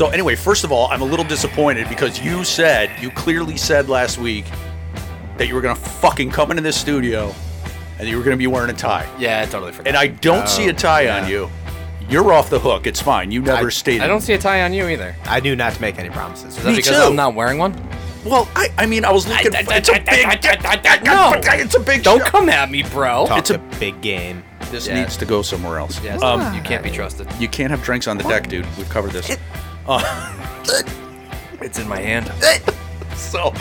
So anyway, first of all, I'm a little disappointed because you said, you clearly said last week that you were gonna fucking come into this studio and you were gonna be wearing a tie. Yeah, I totally forgot. And I don't see a tie on you. You're off the hook. It's fine. You never I- stated. I don't see a tie on you either. I knew not to make any promises. Is that Me because too. I'm not wearing one? Well, I, I mean, I was looking. I- for, it's a big. No. it's a big. Don't show. come at me, bro. Talk It's a- a big game. This Yeah. needs to go somewhere else. Yes, Um, you can't be trusted. you can't have drinks on the deck, dude. We've covered this. Uh, it's in my hand. So,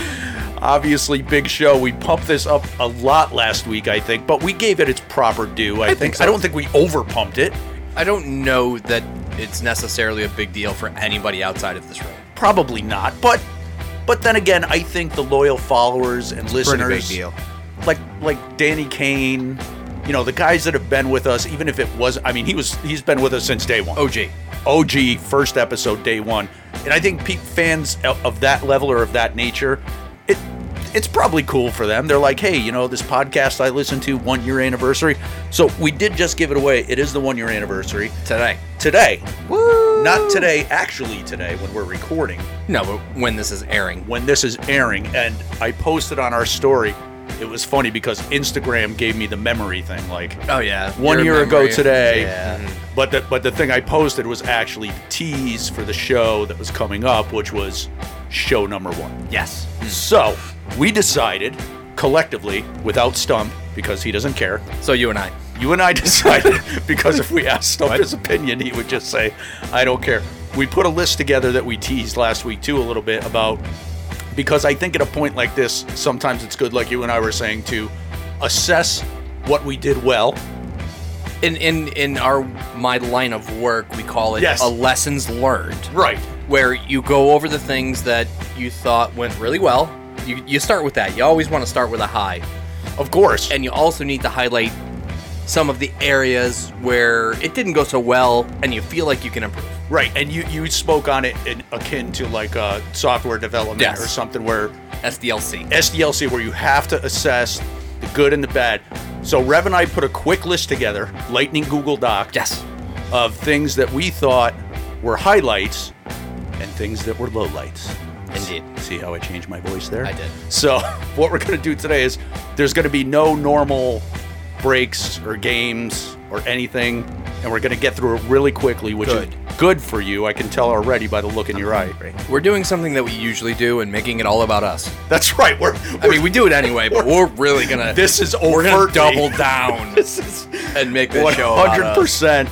obviously, big show. We pumped this up a lot last week, I think, but we gave it its proper due. I, think. think so. I don't think we over pumped it. I don't know that it's necessarily a big deal for anybody outside of this room. Probably not, but but then again, I think the loyal followers and Pretty listeners, like like Danny Kane, you know, the guys that have been with us, even if it was, I mean, he was he's been with us since day one. OG. OG first episode day one, and I think fans of that level or of that nature, it it's probably cool for them. They're like, hey, you know, this podcast I listened to one year anniversary. So we did just give it away. It is the one year anniversary Today. today. Woo! Not today, actually today when we're recording. No, but when this is airing. When this is airing, and I posted on our story. It was funny because Instagram gave me the memory thing, like Oh yeah. one Your year ago today. Yeah. Mm-hmm. But the but the thing I posted was actually the tease for the show that was coming up, which was show number one. Yes. Hmm. So we decided collectively, without Stump, because he doesn't care. So you and I. You and I decided because if we asked Stump his opinion, he would just say, "I don't care." We put a list together that we teased last week too a little bit about because I think at a point like this, sometimes it's good, like you and I were saying, to assess what we did well In in in our my line of work, we call it Yes. a lessons learned. Right. Where you go over the things that you thought went really well. You you start with that. You always want to start with a high. Of course. and you also need to highlight some of the areas where it didn't go so well and you feel like you can improve. Right, and you you spoke on it in, akin to like uh, software development Yes. or something where SDLC. SDLC where you have to assess the good and the bad. So Rev and I put a quick list together, Lightning Google Doc, Yes. of things that we thought were highlights and things that were lowlights. Indeed. See how I changed my voice there? I did. So what we're gonna do today is there's gonna be no normal breaks or games or anything, and we're gonna get through it really quickly, which Good. is good for you. I can tell already by the look in your eye. We're doing something that we usually do and making it all about us. That's right. We're, I mean, we do it anyway, but we're really gonna this is we're gonna double down this is and make this show hundred percent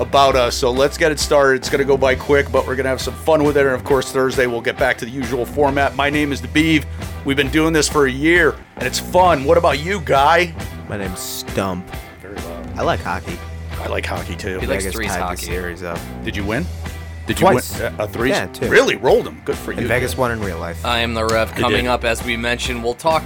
about us. So let's get it started. It's gonna go by quick, but we're gonna have some fun with it. And of course, Thursday we'll get back to the usual format. My name is the Beeve. We've been doing this for a year, and it's fun. What about you, Guy? My name's Stump. Very loud. I like hockey. I like hockey too. He likes Vegas threes tied the hockey. series up. Did you win? Did Twice. you win uh, a three? Yeah, two. Really rolled them. Good for you. And Vegas won in real life. I am the Rev. Coming did. up, as we mentioned, we'll talk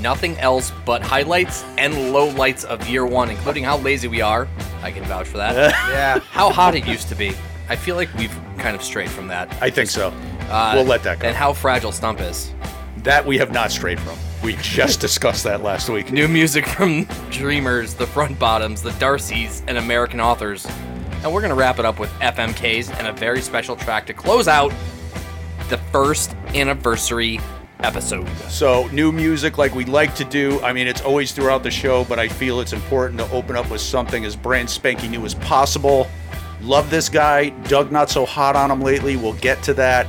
nothing else but highlights and lowlights of year one, including how lazy we are. I can vouch for that. yeah. how hot it used to be. I feel like we've kind of strayed from that. I think so. Uh, we'll let that go. And how fragile Stump is. that we have not strayed from. We just discussed that last week. New music from Dreamers, The Front Bottoms, The Darcys, and American Authors. And we're going to wrap it up with FMKs and a very special track to close out the first anniversary episode. So, new music like we like to do. I mean, it's always throughout the show, but I feel it's important to open up with something as brand spanking new as possible. Love this guy. Doug, not so hot on him lately. We'll get to that.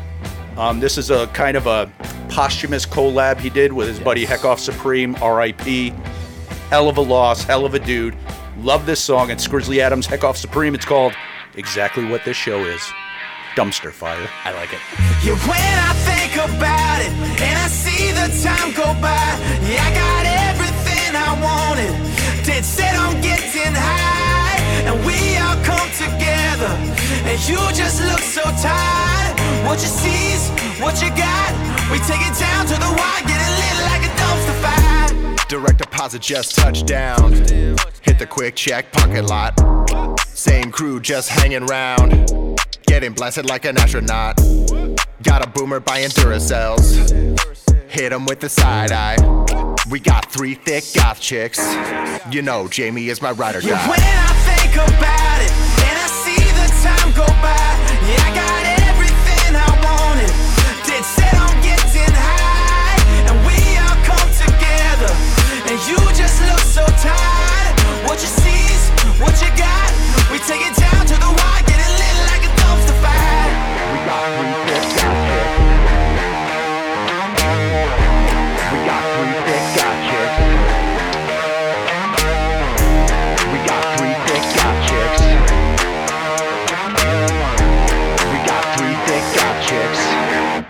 Um, this is a kind of a posthumous collab he did with his buddy Heckoff Supreme, RIP. Hell of a loss, hell of a dude. Love this song. It's Grizzly Adams, Heckoff Supreme. It's called exactly what this show is Dumpster Fire. I like it. Yeah, when I think about it and I see the time go by, yeah, I got everything I wanted. Dead set on getting high, and we all come together. And you just look so tired. What you see's what you got. We take it down to the wire, getting lit like a dumpster fire. Direct deposit just touched down. Hit the quick check parking lot. Same crew just hanging round. Getting blasted like an astronaut. Got a boomer buying Duracells. Hit him with the side eye. We got three thick goth chicks. You know, Jamie is my rider Yeah, guy. when I think about go by, yeah, I got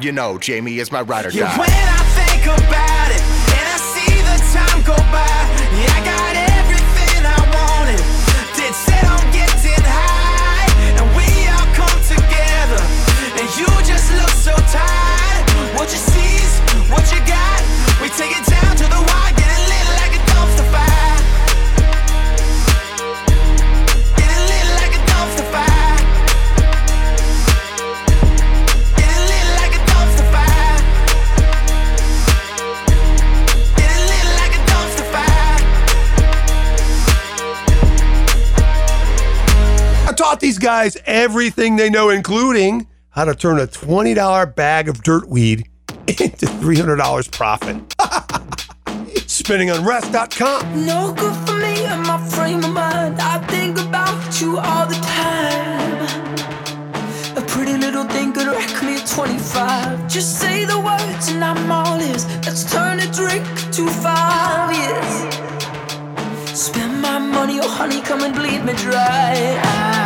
You know, Jamie is my rider Yeah, guy. when I think about it and I see the time go by, guys everything they know, including how to turn a $20 bag of dirt weed into $300 profit. SpinningOnRest.com. No good for me and my frame of mind. I think about you all the time. A pretty little thing could wreck me at 25. Just say the words and I'm all ears. Let's turn a drink to five years. Spend my money, oh honey, come and bleed me dry. I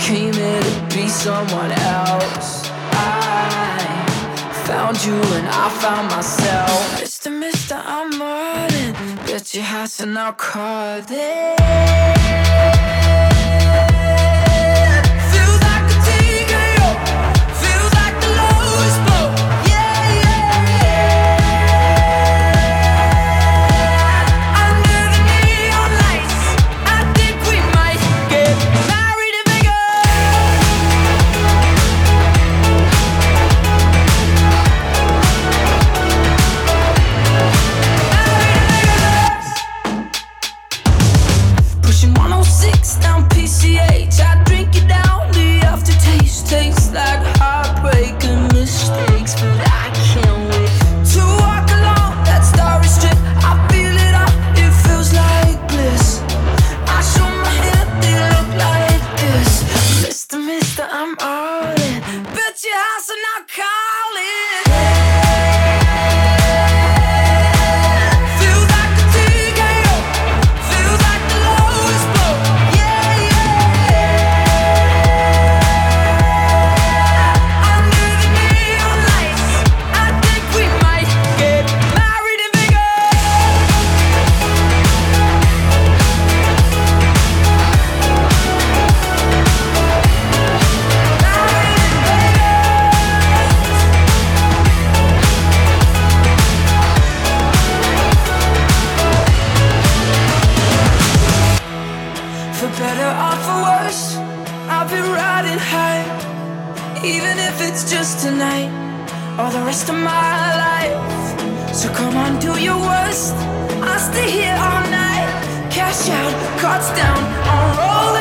came here to be someone else. I found you and I found myself. Mr. Mister, I'm running. Bet your house and I'll call it. Like heartbreak and mistakes, but For better or for worse, I've been riding high. Even if it's just tonight or the rest of my life. So come on, do your worst. I'll stay here all night. Cash out, cards down, I'll roll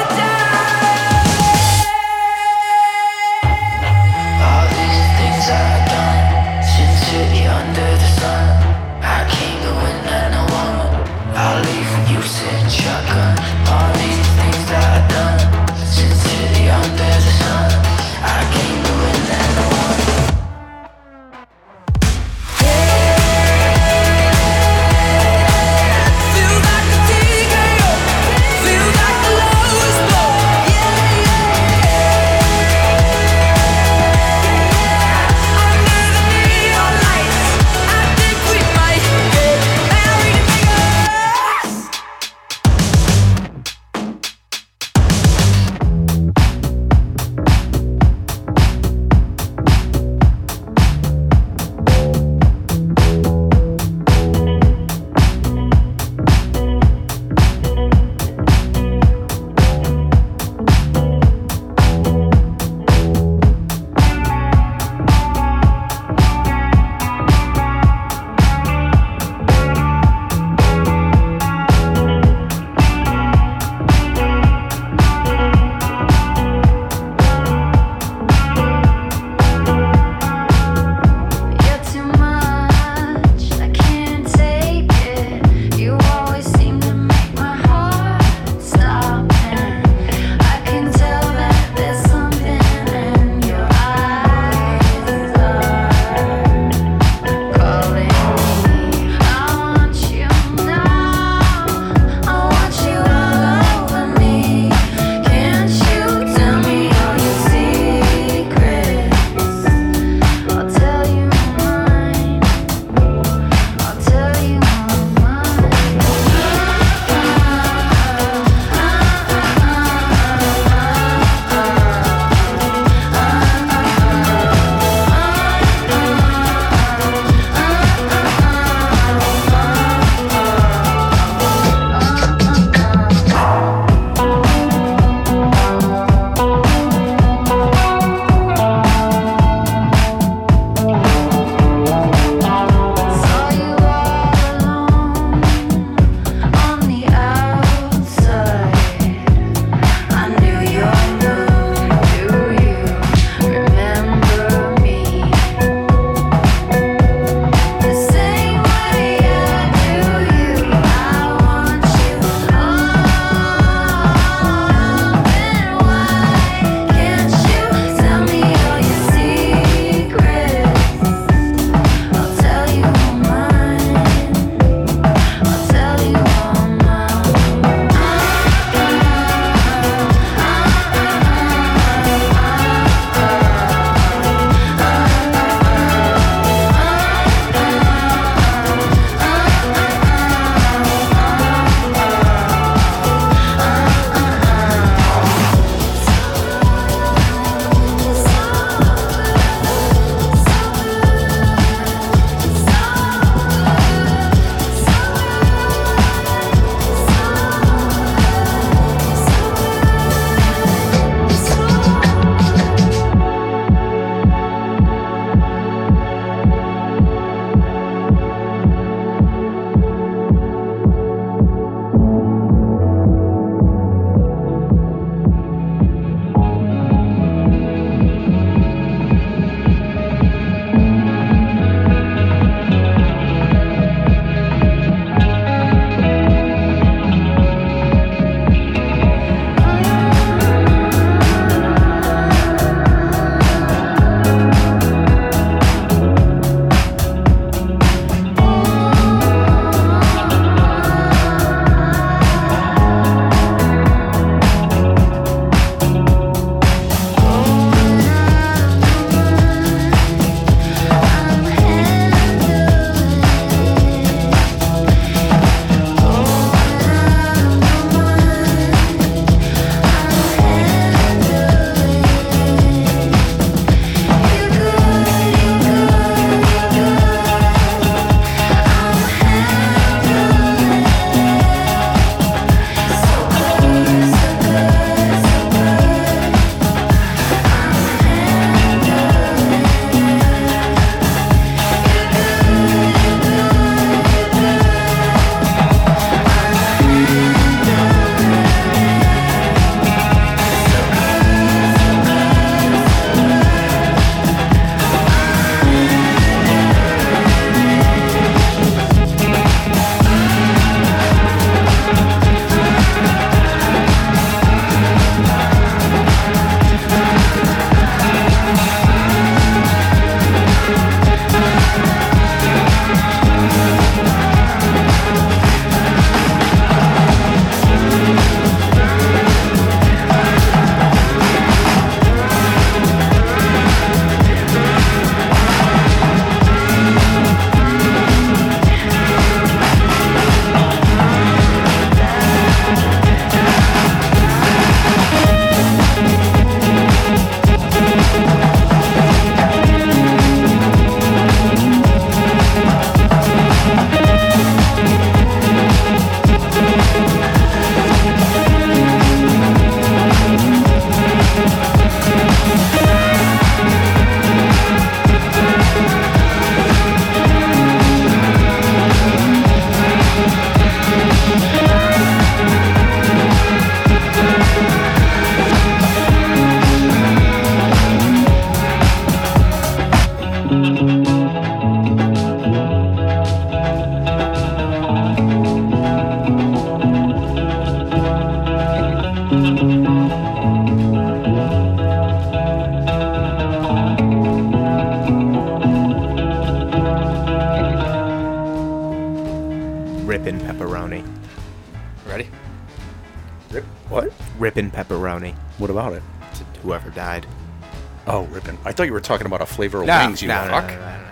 thought you were talking about a flavor of No, wings. You no, no, fuck. no, no.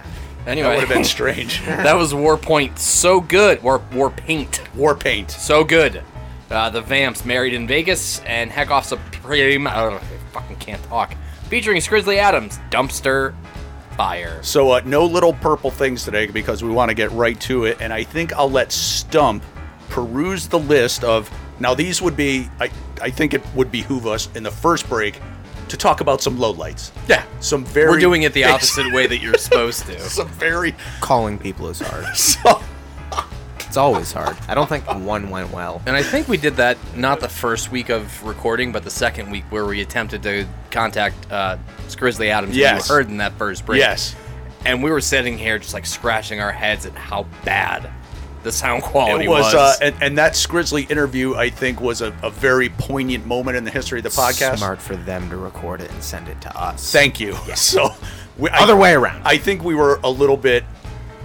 Anyway, That would have been strange. that was War Point. So good. War War Paint. War paint. So good. Uh, the Vamps married in Vegas and Heck Off Supreme. I fucking can't talk. Featuring Grizzly Adams, Dumpster Fire. So uh, no little purple things today because we want to get right to it, and I think I'll let Stump peruse the list of. Now these would be. I I think it would behoove us in the first break to talk about some lowlights. Yeah. Some very. We're doing it the opposite way that you're supposed to. Some very. Calling people is hard. So, It's always hard. I don't think one went well. And I think we did that not the first week of recording, but the second week where we attempted to contact uh, Grizzly Adams. who Yes. You heard in that first break. yes. And we were sitting here just like scratching our heads at how bad the sound quality It was, uh, and, and that Scrizzly interview, I think, was a, a very poignant moment in the history of the podcast. Smart for them to record it and send it to us. Thank you. So, we, I- Other way around. I think we were a little bit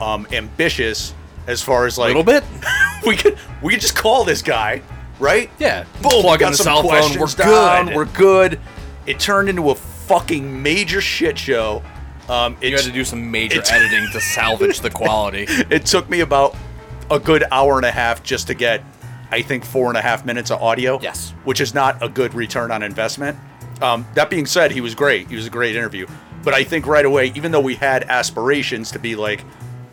um, ambitious as far as like a little bit. we could we could just call this guy, right? Yeah. Boom. Plug got the some cell phone. We're questions down, good. We're good. It turned into a fucking major shit show. Um, it, You had to do some major editing to salvage the quality. it took me about a good hour and a half just to get, I think, four and a half minutes of audio. Yes. Which is not a good return on investment. Um, that being said, he was great. He was a great interview. But I think right away, even though we had aspirations to be like,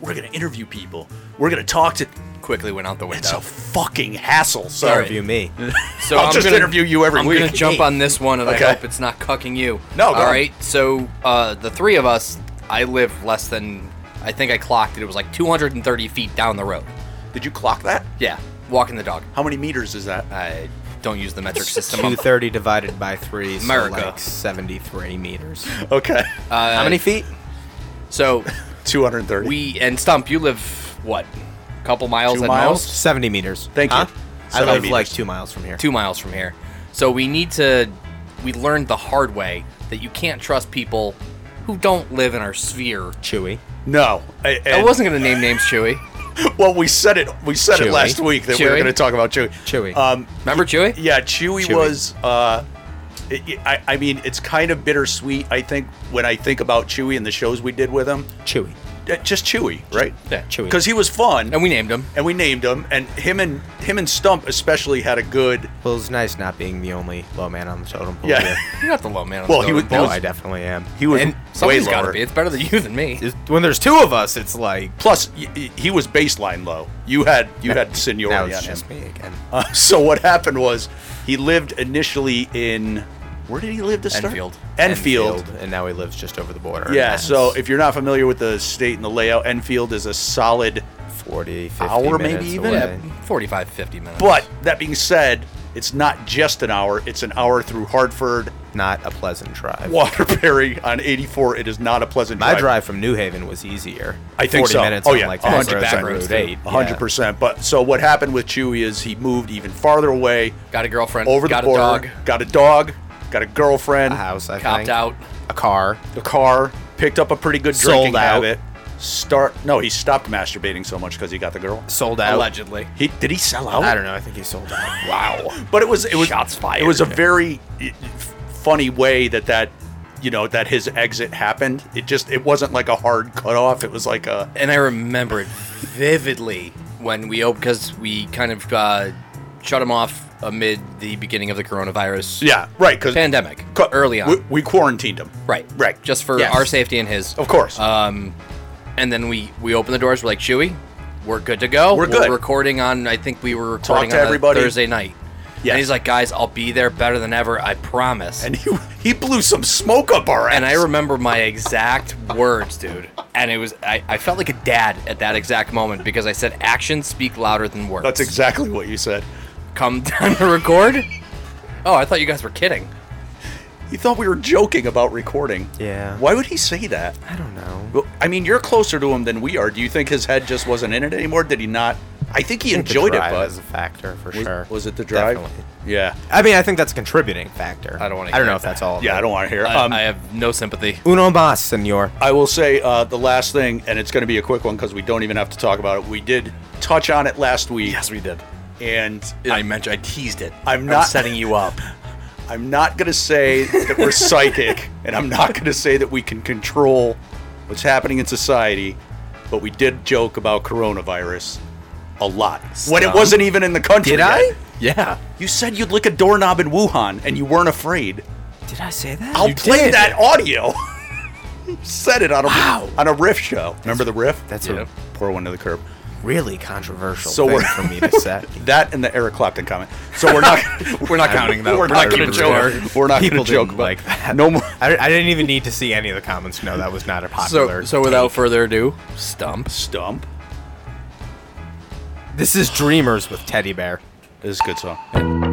we're going to interview people, we're going to talk to. Quickly went out the window. It's a fucking hassle. Sorry. Interview me. So I'll I'm just gonna, interview you every I'm week. gonna jump on this one, and Okay. I hope it's not cucking you. No, go All on. right. So uh, the three of us, I live less than. I think I clocked it. It was like 230 feet down the road. Did you clock that? Yeah, walking the dog. How many meters is that? I don't use the metric system. 230 divided by 3 so America. like 73 meters. Okay. Uh, How many feet? So 230. we and Stump, you live what? A couple miles Two at miles? most. 70 meters. Thank you. I 70 live like 2 miles from here. two miles from here. So we need to. We learned the hard way that you can't trust people who don't live in our sphere. Chewy. no. I, I wasn't gonna name names, Chewy. Well, we said it. We said it last week that we were going to talk about Chewy. Chewy. Um, Remember Chewy? Yeah, Chewy, Chewy. was. Uh, it- I, I mean, it's kind of bittersweet. I think when I think about Chewy and the shows we did with him, Chewy. Uh, just Chewy, right? Yeah, Chewy. Because he was fun, And we named him. and we named him, and him and him and Stump especially had a good. Well, it's nice not being the only low man on the totem pole Yeah. here. You're not the low man. On Well, the he was- totem No. I definitely am. He was And way Somebody's got to be. It's better than you than me. is- when there's two of us, it's like Plus, y- y- he was baseline low. You had you had now seniority it's on him. just me again. Uh, so what happened was he lived initially in where did he live to start? Enfield. Enfield. and now he lives just over the border. Yeah. and So if you're not familiar with the state and the layout, Enfield is a solid 40, 50 hour, maybe even? away. Yeah, 45, 50 minutes. But that being said, it's not just an hour. It's an hour through Hartford, Not a pleasant drive. Waterbury on 84. It is not a pleasant My drive. My drive from New Haven was easier. I think 40 so. minutes Oh, on yeah. like Oh, Back yeah. Roads Back on roads, Route too. 8. Hundred percent. But so what happened with Chewy is he moved even farther away, got a girlfriend. over got the border, a dog. got a dog, got a girlfriend, A house, I Copped think. out. A car. a car, picked up a pretty good Sold drinking out. habit. Start no, he stopped masturbating so much because he got the girl. Sold out. Allegedly. He did he sell out? I don't know. I think he sold out. Wow. But it was it was Shots fired. It was a very funny way that that you know that his exit happened. It just it wasn't like a hard cutoff. It was like a And I remember it vividly when we opened because we kind of uh, shut him off amid the beginning of the coronavirus yeah right because pandemic early on. We, we quarantined him. right, right. Just for Yes. our safety and his. Of course. Um, and then we we opened the doors. We're like, Chewy, we're good to go. We're good. recording on. I think we were recording on everybody. Thursday night. Yes. And he's like, guys, I'll be there better than ever. I promise. and he he blew some smoke up our ass. And I remember my exact words, dude. And it was I, I felt like a dad at that exact moment because I said actions speak louder than words. That's exactly what you said. Come down to record? Oh, I thought you guys were kidding. He thought we were joking about recording. Yeah. Why would he say that? I don't know. Well, I mean, you're closer to him than we are. Do you think his head just wasn't in it anymore? Did he not I think he I think the enjoyed it, but is a factor for was, sure. was it the drive? Definitely. Yeah. I mean, I think that's a contributing factor. I don't wanna I don't hear know if that's all. Yeah, it. I don't want to hear. I, Um, I have no sympathy. Uno mas, senor. I will say uh, the last thing, and it's going to be a quick one because we don't even have to talk about it. We did touch on it last week. Yes, we did. And I mentioned I teased it. I'm I'm not- setting you up. I'm not going to say that we're psychic, and I'm not going to say that we can control what's happening in society, but we did joke about coronavirus a lot when it wasn't even in the country. Did yet. I? Yeah. You said you'd lick a doorknob in Wuhan, and you weren't afraid. Did I say that? I'll You play did. that audio. Said it on a wow. on a riff show. Remember the riff? That's Yeah. a Pour one to the curb. Really controversial So thing for me to say. That and the Eric Clapton comment. So we're not We're not counting that. We're We're not not going to joke. We're not going People to joke about like that. No more. I, I didn't even need to see any of the comments. No, that was not a popular. So, so without take. further ado, stump. Stump. this is Dreamers with Teddy Bear. This is a good song.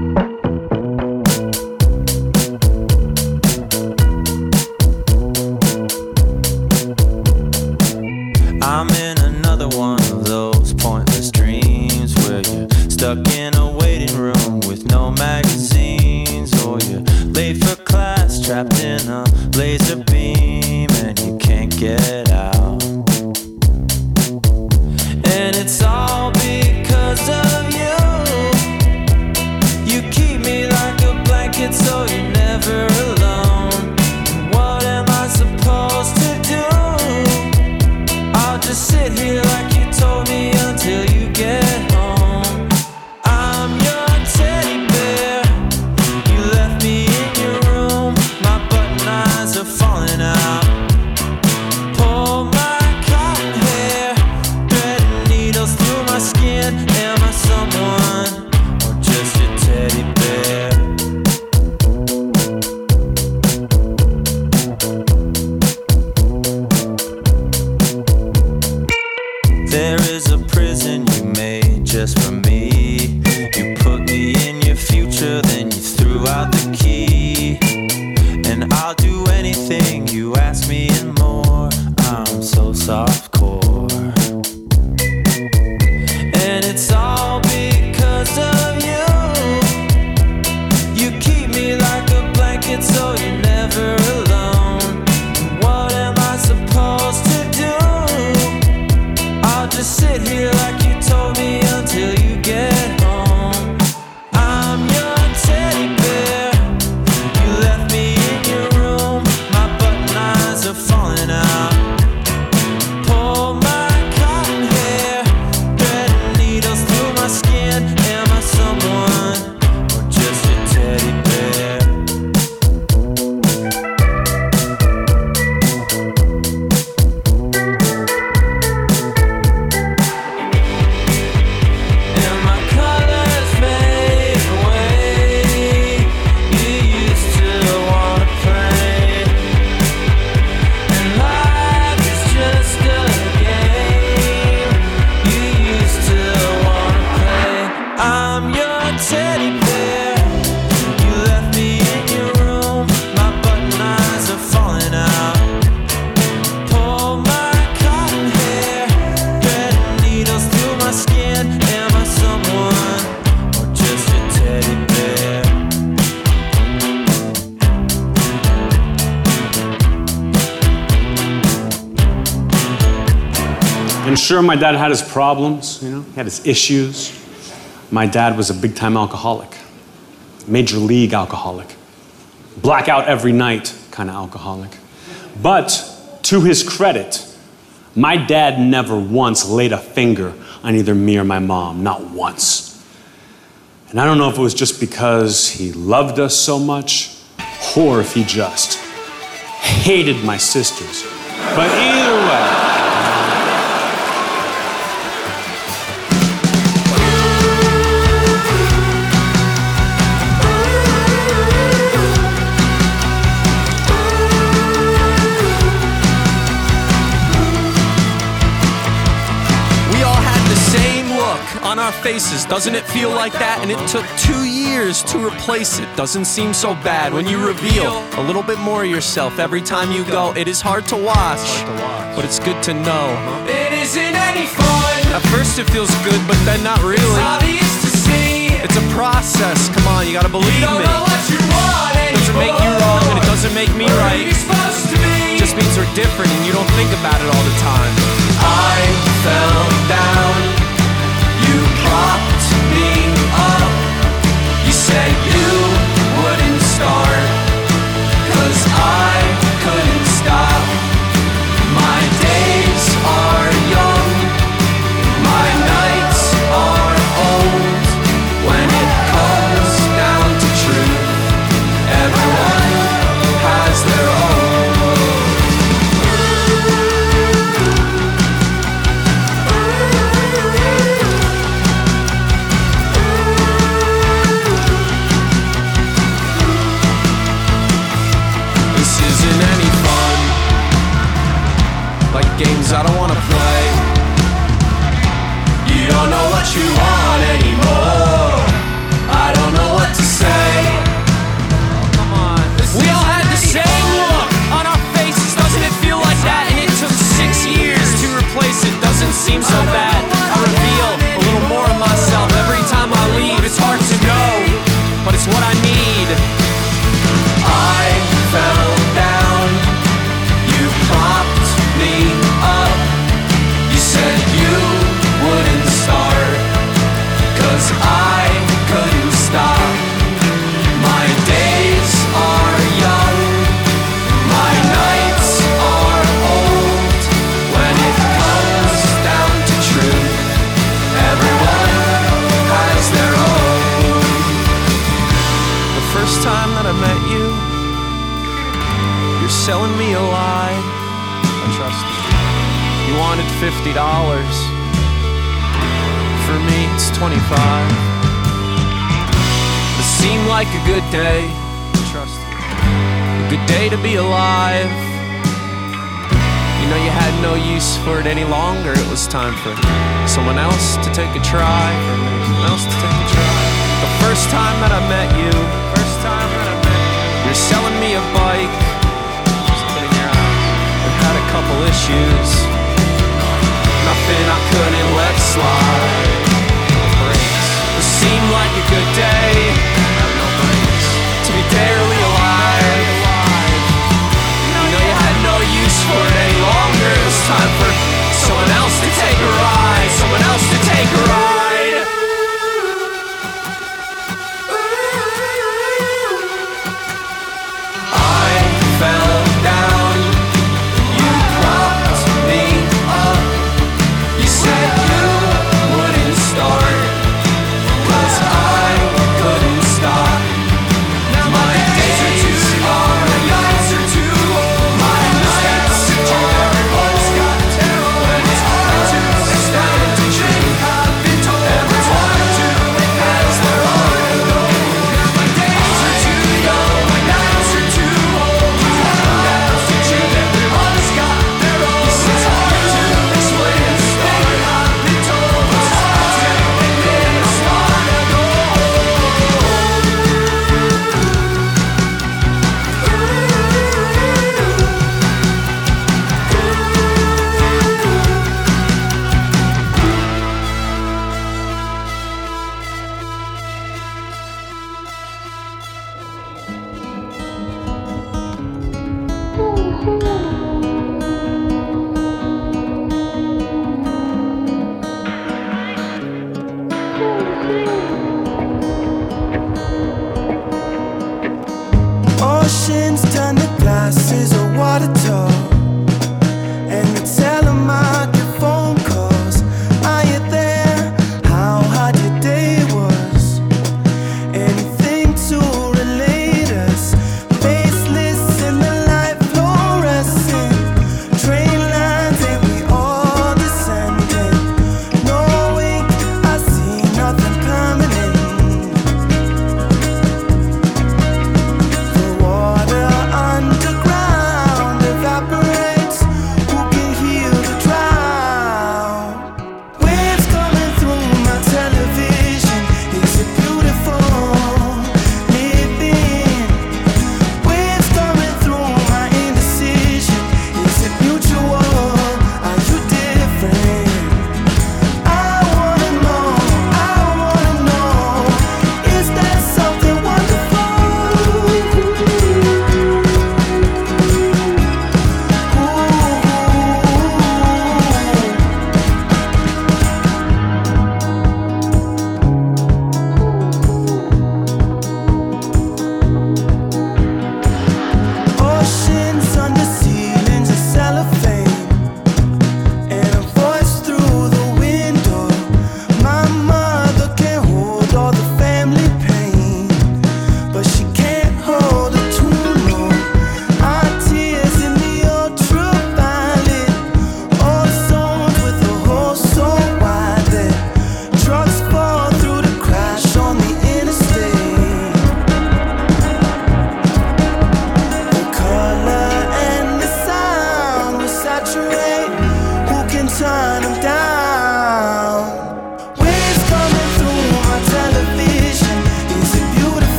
My dad had his problems, you know, he had his issues. My dad was a big time alcoholic, major league alcoholic, blackout every night kind of alcoholic. But to his credit, my dad never once laid a finger on either me or my mom, not once. And I don't know if it was just because he loved us so much or if he just hated my sisters. But either way, faces. Doesn't it feel like that? And it took two years to replace it. Doesn't seem so bad when you reveal a little bit more of yourself every time you go. It is hard to watch, but it's good to know. Uh-huh. It isn't any fun At first it feels good, but then not really. It's obvious to see. It's a process. Come on, you gotta believe You me. know what you want Doesn't make you wrong and it doesn't make me right. you're supposed to be. Just means we're different and you don't think about it all the time. I fell down. You you want $50. For me, it's 25 It seemed like a good day, trust me. A good day to be alive. You know, you had no use for it any longer. It was time for someone else to take a try. Someone else to take a try. The first time that I met you, first time that I met you, you're selling me a bike. Just. I've had a couple issues. Nothing I couldn't let slide. No. It seemed like a good day. No. To be barely alive. You know you had no use for it any longer. It was time for someone else to take a ride. Someone else to take a ride. Oceans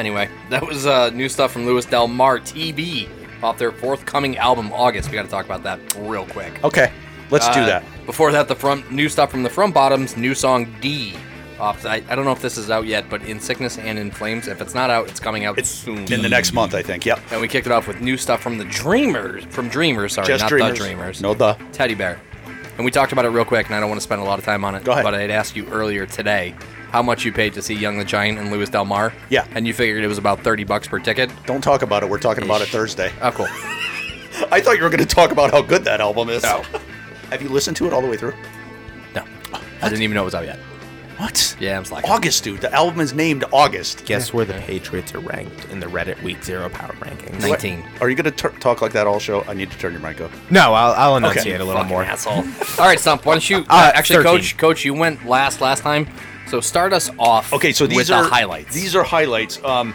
anyway, that was uh, new stuff from Lewis Del Mar TV off their forthcoming album August. We got to talk about that real quick. Okay, let's do Uh, that. Before that, the front new stuff from the Front Bottoms, new song D. Off, I, I don't know if this is out yet, but In Sickness and In Flames. If it's not out, it's coming out it's soon. In the next month, I think. Yep. And we kicked it off with new stuff from the Dreamers, from Dreamers, sorry, Just not Dreamers. the Dreamers. No the. Teddy Bear. And we talked about it real quick, and I don't want to spend a lot of time on it. Go ahead. But I had asked you earlier today how much you paid to see Young the Giant and Lewis Del Mar. Yeah. And you figured it was about 30 bucks per ticket. Don't talk about it. We're talking about it Thursday. Oh, cool. I thought you were going to talk about how good that album is. No. Have you listened to it all the way through? No. I didn't even know it was out yet. What? Yeah, I'm slacking. August, dude. The album is named August. Guess where the Patriots are ranked in the Reddit Week Zero Power Rankings? 19. Are you going to talk like that all show? I need to turn your mic up. No, I'll, I'll Okay. enunciate a little Fucking more. asshole. All right, Stump. Why don't you? Uh, actually, 13. coach, coach, you went last last time, so start us off. Okay, so these with are the highlights. These are highlights. Um,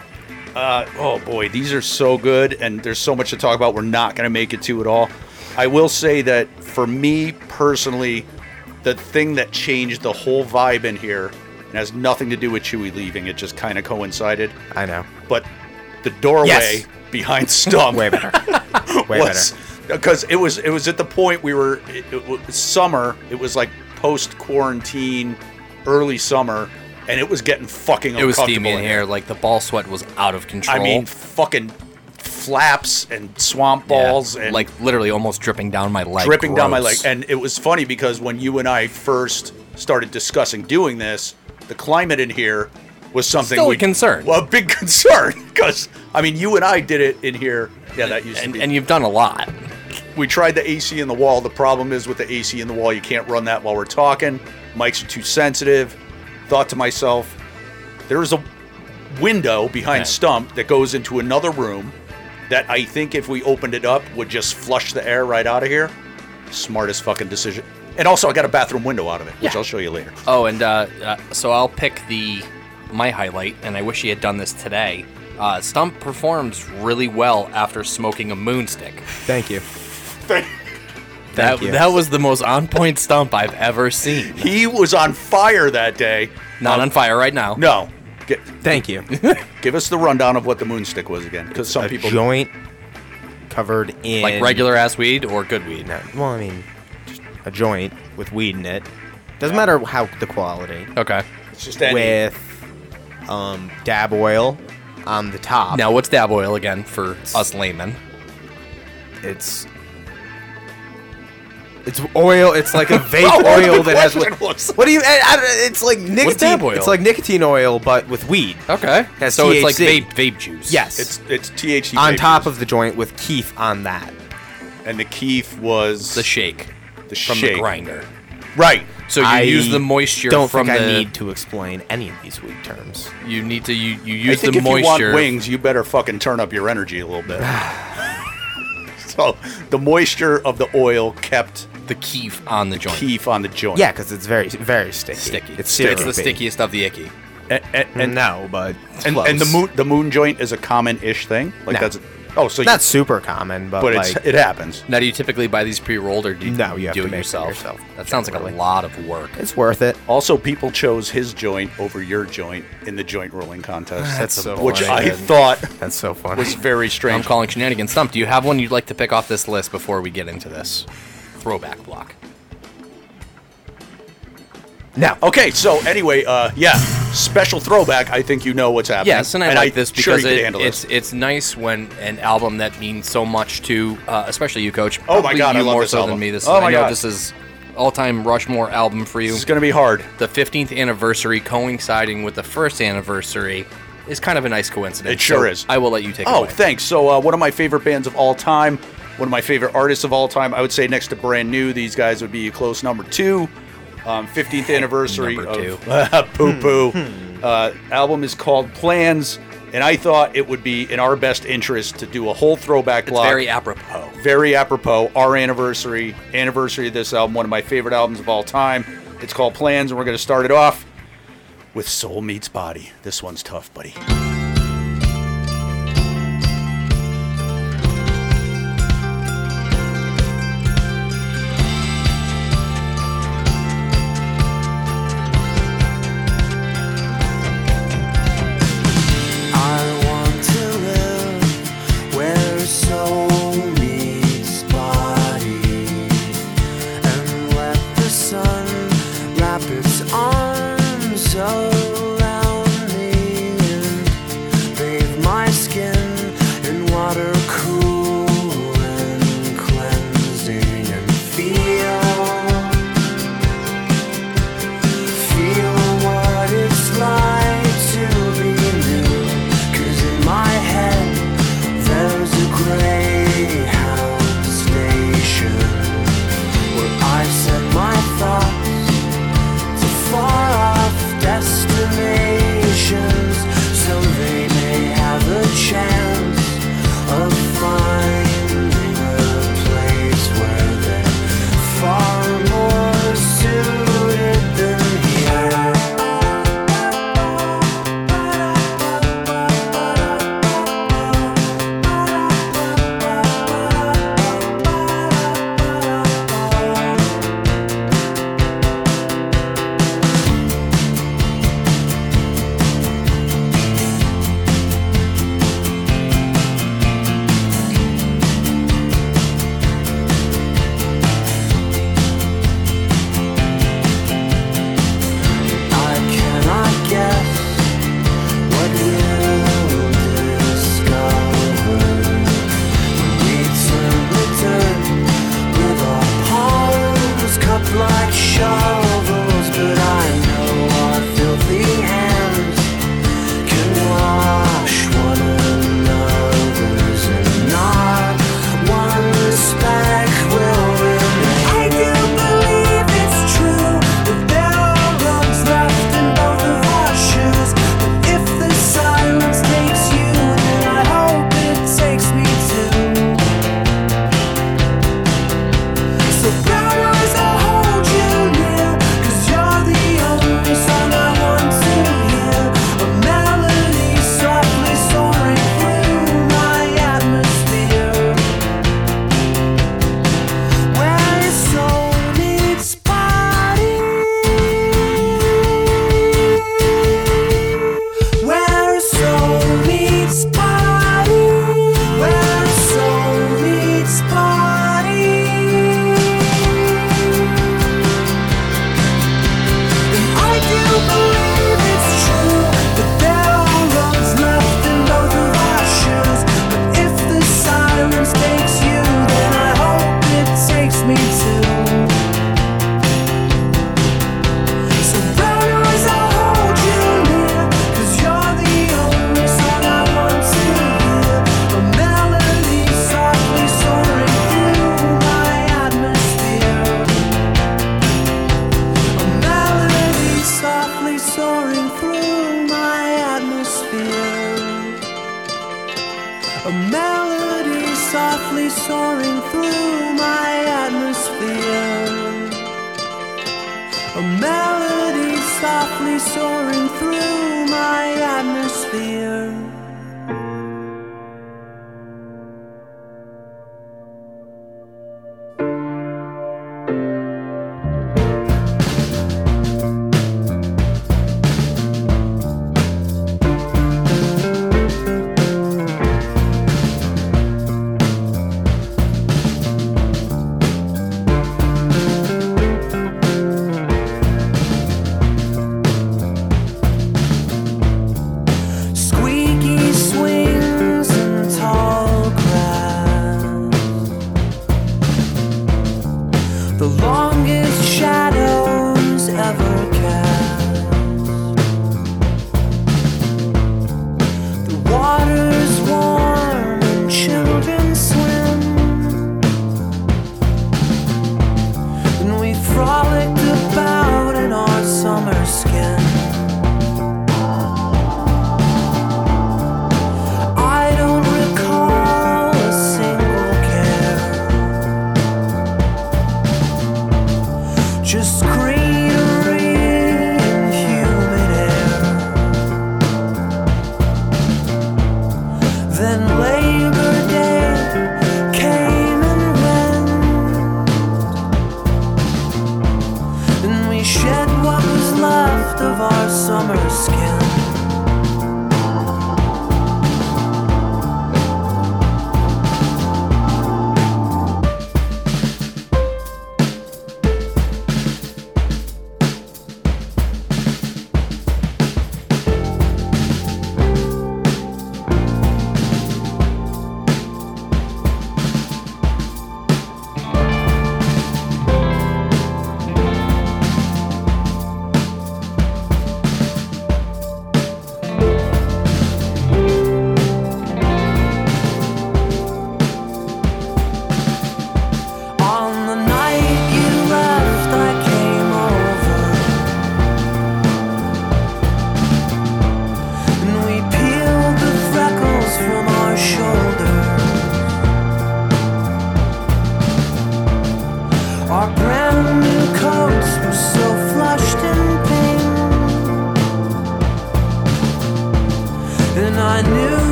uh, oh boy, these are so good, and there's so much to talk about. We're not going to make it to it all. I will say that for me personally, the thing that changed the whole vibe in here and has nothing to do with Chewy leaving. It just kind of coincided. I know. But the doorway Yes. behind Stump Way better. Way was because it was it was at the point we were it, it was summer. It was like post quarantine, early summer, and it was getting fucking. it was steamy in here. Like the ball sweat was out of control. I mean, fucking flaps and swamp Yeah, balls and like literally almost dripping down my leg. dripping down my leg. And it was funny because when you and I first started discussing doing this, the climate in here was something Still a we concern. Well, a big concern because I mean, you and I did it in here. Yeah, that used to be. and you've done a lot. we tried the AC in the wall. The problem is with the AC in the wall, you can't run that while we're talking. Mics are too sensitive. Thought to myself, there is a window behind Yeah. Stump that goes into another room that I think if we opened it up would just flush the air right out of here. Smartest fucking decision. And also, I got a bathroom window out of it, which Yeah. I'll show you later. Oh, and uh, uh, so I'll pick the my highlight, and I wish he had done this today. Uh, Stump performs really well after smoking a moonstick. Thank you. That, Thank you. that was the most on point stump I've ever seen. He was on fire that day. Not Um, on fire right now. No. Get, Thank you. give us the rundown of what the moonstick was again, because some a people joint covered in Like regular ass weed or good weed? No, well, I mean, just a joint with weed in it. Doesn't matter how the quality. Okay. It's just any. With um, dab oil on the top. Now, what's dab oil again for us laymen? It's it's oil. It's like a vape Oh, oil that has. question What, was. what do you? I, I, it's like nicotine. dab oil? It's like nicotine oil, but with weed. Okay. Has so it's like vape vape juice. Yes. It's it's THC on vape top juice. of the joint with keef on that. and the keef was the shake the shake from shake. the grinder. Right. So you I use the moisture Don't from think the. I need to explain any of these weed terms. You need to you, you I think the if you want wings, you better fucking turn up your energy a little bit. so the moisture of the oil kept the keef on the joint. keef on the joint. Yeah, because it's very, very sticky. Sticky. It's, It's the syrupy. stickiest of the icky. and, and, And and, no, but and, and the moon the moon joint is a common-ish thing. Like No. that's oh so you, not super common, but, but like it's it happens. Now, do you typically buy these pre-rolled or do you, No, you have do to it make it yourself? yourself, That sounds like a lot of work. it's worth it. Also, people chose his joint over your joint in the joint rolling contest. That's so which funny. I thought That's so funny. was very strange. I'm calling shenanigans. Stump, do you have one you'd like to pick off this list before we get into this throwback block? Now, okay, so anyway, uh, yeah, special throwback. I think you know what's happening. Yes, and I like this because you could it, it's this. it's nice when an album that means so much to, uh, especially you, Coach. Oh my God, I love more this so album. than me. This Oh is, my I know God. this is all-time Rushmore album for you. It's gonna be hard. the 15th anniversary coinciding with the first anniversary is kind of a nice coincidence. It sure so is. I will let you take it Oh, away. thanks. So, uh, one of my favorite bands of all time, one of my favorite artists of all time. I would say next to Brand New, these guys would be a close number two. Um, 15th anniversary of Poo Poo. uh, album is called Plans, and I thought it would be in our best interest to do a whole throwback It's block. very apropos. very apropos. Our anniversary, anniversary of this album, one of my favorite albums of all time. It's called Plans, and we're going to start it off with Soul Meets Body. This one's tough, buddy.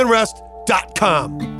spinningunrest.com.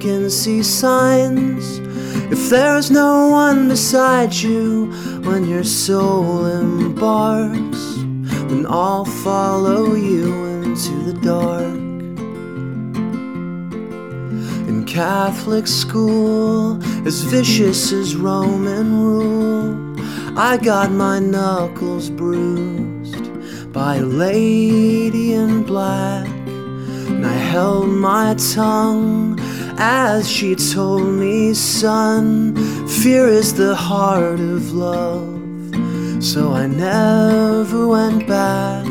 vacancy signs. If there's no one beside you when your soul embarks, then I'll follow you into the dark. In Catholic school, as vicious as Roman rule, I got my knuckles bruised by a lady in black. And I held my tongue as she told me, son, fear is the heart of love. So I never went back.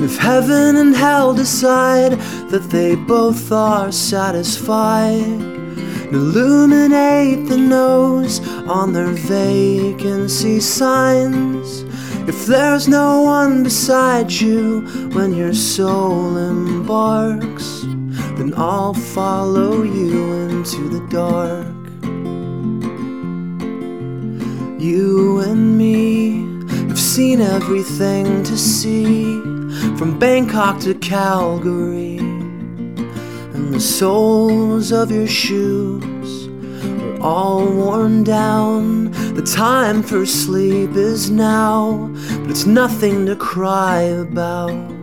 If heaven and hell decide that they both are satisfied, illuminate the No's on their vacancy signs. If there's no one beside you when your soul embarks, then I'll follow you into the dark. You and me have seen everything to see from Bangkok to Calgary, and the soles of your shoes are all worn down. The time for sleep is now, but it's nothing to cry about.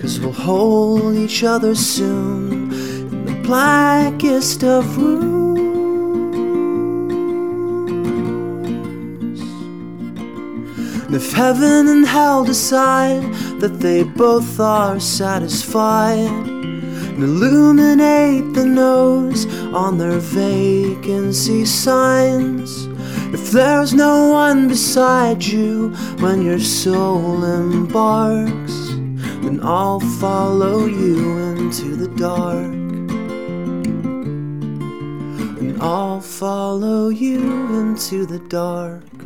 Cause we'll hold each other soon in the blackest of rooms. And if heaven and hell decide that they both are satisfied, and illuminate the No's on their vacancy signs. If there's no one beside you when your soul embarks, then I'll follow you into the dark. And I'll follow you into the dark.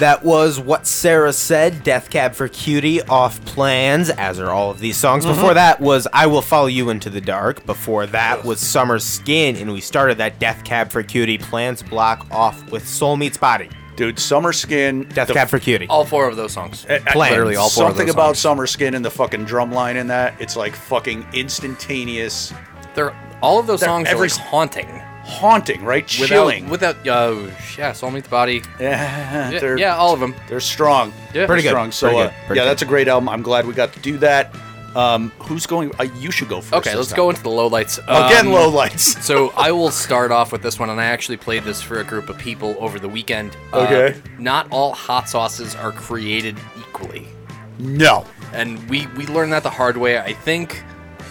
That was what Sarah said, Death Cab for Cutie, off plans, as are all of these songs. Mm-hmm. Before that was I Will Follow You Into the Dark. Before that was Summer Skin, and we started that Death Cab for Cutie plans block off with Soul Meets Body. Dude, Summer Skin. Death the- Cab for Cutie. All four of those songs. I- I- Literally all four Something of those about songs. Summer Skin and the fucking drum line in that. It's like fucking instantaneous. They're all of those They're songs every are like haunting. Haunting, right? Without, Chilling. Without, uh, yeah, Soul Meets Body. yeah, Yeah, yeah, all of them. they're strong. Yeah. Pretty They're good. Strong. So Pretty uh, good. Pretty yeah, good. that's a great album. I'm glad we got to do that. Um, who's going? Uh, you should go first. Okay, let's time. go into the lowlights. Again, Um, lowlights. so I will start off with this one, and I actually played this for a group of people over the weekend. Uh, Okay. not all hot sauces are created equally, No. and we we learned that the hard way. I think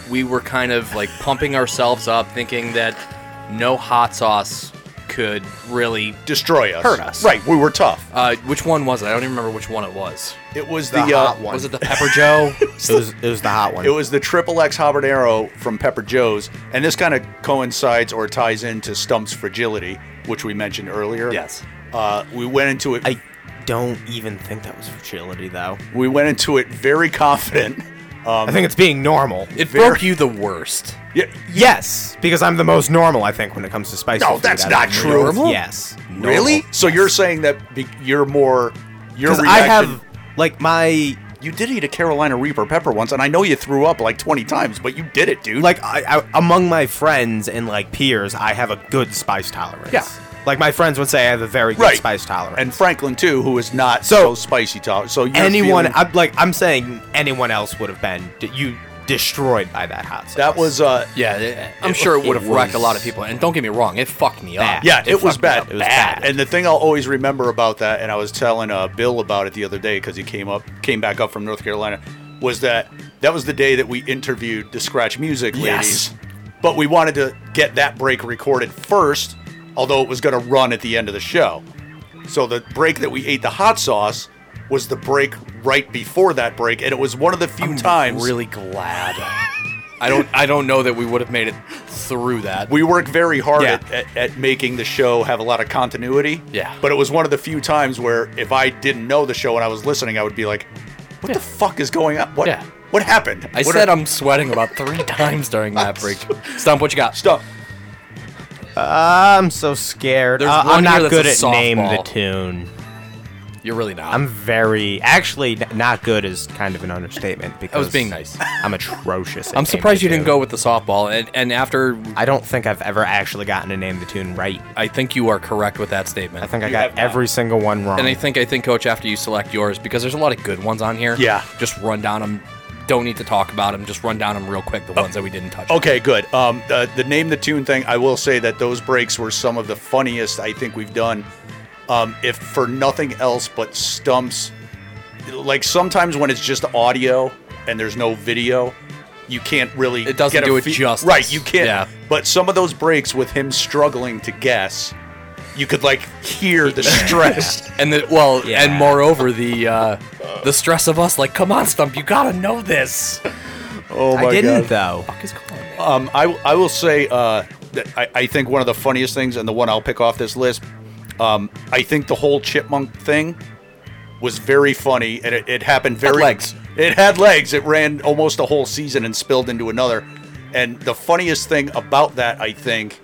we were kind of like pumping ourselves up, thinking that no hot sauce could really Destroy us. Hurt us. Right. We were tough. Uh, which one was it? I don't even remember which one it was. It was The the, uh, hot one. Was it the Pepper Joe? It was, it was the hot one. It was the Triple X Habanero from Pepper Joe's, and this kind of coincides or ties into Stump's fragility, which we mentioned earlier. Yes. Uh, we went into it. I don't even think that was fragility, though. we went into it very confident. Um, I think it's being normal. It Very- broke you the worst. yeah, Yes, because I'm the most normal, I think, when it comes to spicy No, food that's out not true. Normal? Yes. really? So you're saying that be- you're more your Because reaction? I have, like, my You did eat a Carolina Reaper pepper once, and I know you threw up like 20 times, but you did it, dude. like I, I, among my friends and like peers, I have a good spice tolerance. Yeah. Like my friends would say, I have a very good Right. spice tolerance. and Franklin too, who is not so, So- spicy tolerant. So you're anyone, feeling- I'm like, I'm saying anyone else would have been d- you destroyed by that hot sauce. that was uh, Yeah, it- I'm It- sure it would have wrecked a lot of people. And don't get me wrong, it fucked me up. Bad. Yeah, it, was fucked me bad. up. It was bad. bad. And the thing I'll always remember about that, and I was telling uh, Bill about it the other day because he came up, came back up from North Carolina, was that that was the day that we interviewed the Scratch Music ladies. But we wanted to get that break recorded first, although it was going to run at the end of the show. So the break that we ate the hot sauce was the break right before that break, and it was one of the few times really glad. I don't. I don't know that we would have made it through that. we work very hard Yeah. at, at, at making the show have a lot of continuity. Yeah. But it was one of the few times where if I didn't know the show and I was listening, I would be like, "What the fuck is going on? What? Yeah. What happened?" I What said are- I'm sweating about three times during that break. Stump, what you got? Stop. I'm so scared. There's Uh, one I'm here not that's good a at name the softball. tune. You're really not. I'm very actually n- not good is kind of an understatement because I was being nice. I'm atrocious. At I'm name surprised the you didn't tune. go with the softball. And and after I don't think I've ever actually gotten to name the tune right. I think you are correct with that statement. I think I got have not. every single one wrong. And I think I think coach after you select yours because there's a lot of good ones on here. Yeah. Just run down them. Don't need to talk about them. Just run down them real quick. The ones that we didn't touch. Okay, good. Um, the, the name the tune thing, I will say that those breaks were some of the funniest I think we've done. Um, if for nothing else but stumps, like sometimes when it's just audio and there's no video, you can't really. It doesn't get a do it fe- justice. Right, you can't. Yeah. But some of those breaks with him struggling to guess, you could like hear the stress. And the well, Yeah. and moreover the uh, the stress of us like, come on, Stump, you gotta know this. oh my god I didn't though. Fuck is calling me? Um, I, I will say uh, that I, I think one of the funniest things, and the one I'll pick off this list, um, I think the whole chipmunk thing was very funny, and it, it happened very legs. It had legs. It ran almost a whole season and spilled into another. And the funniest thing about that, I think,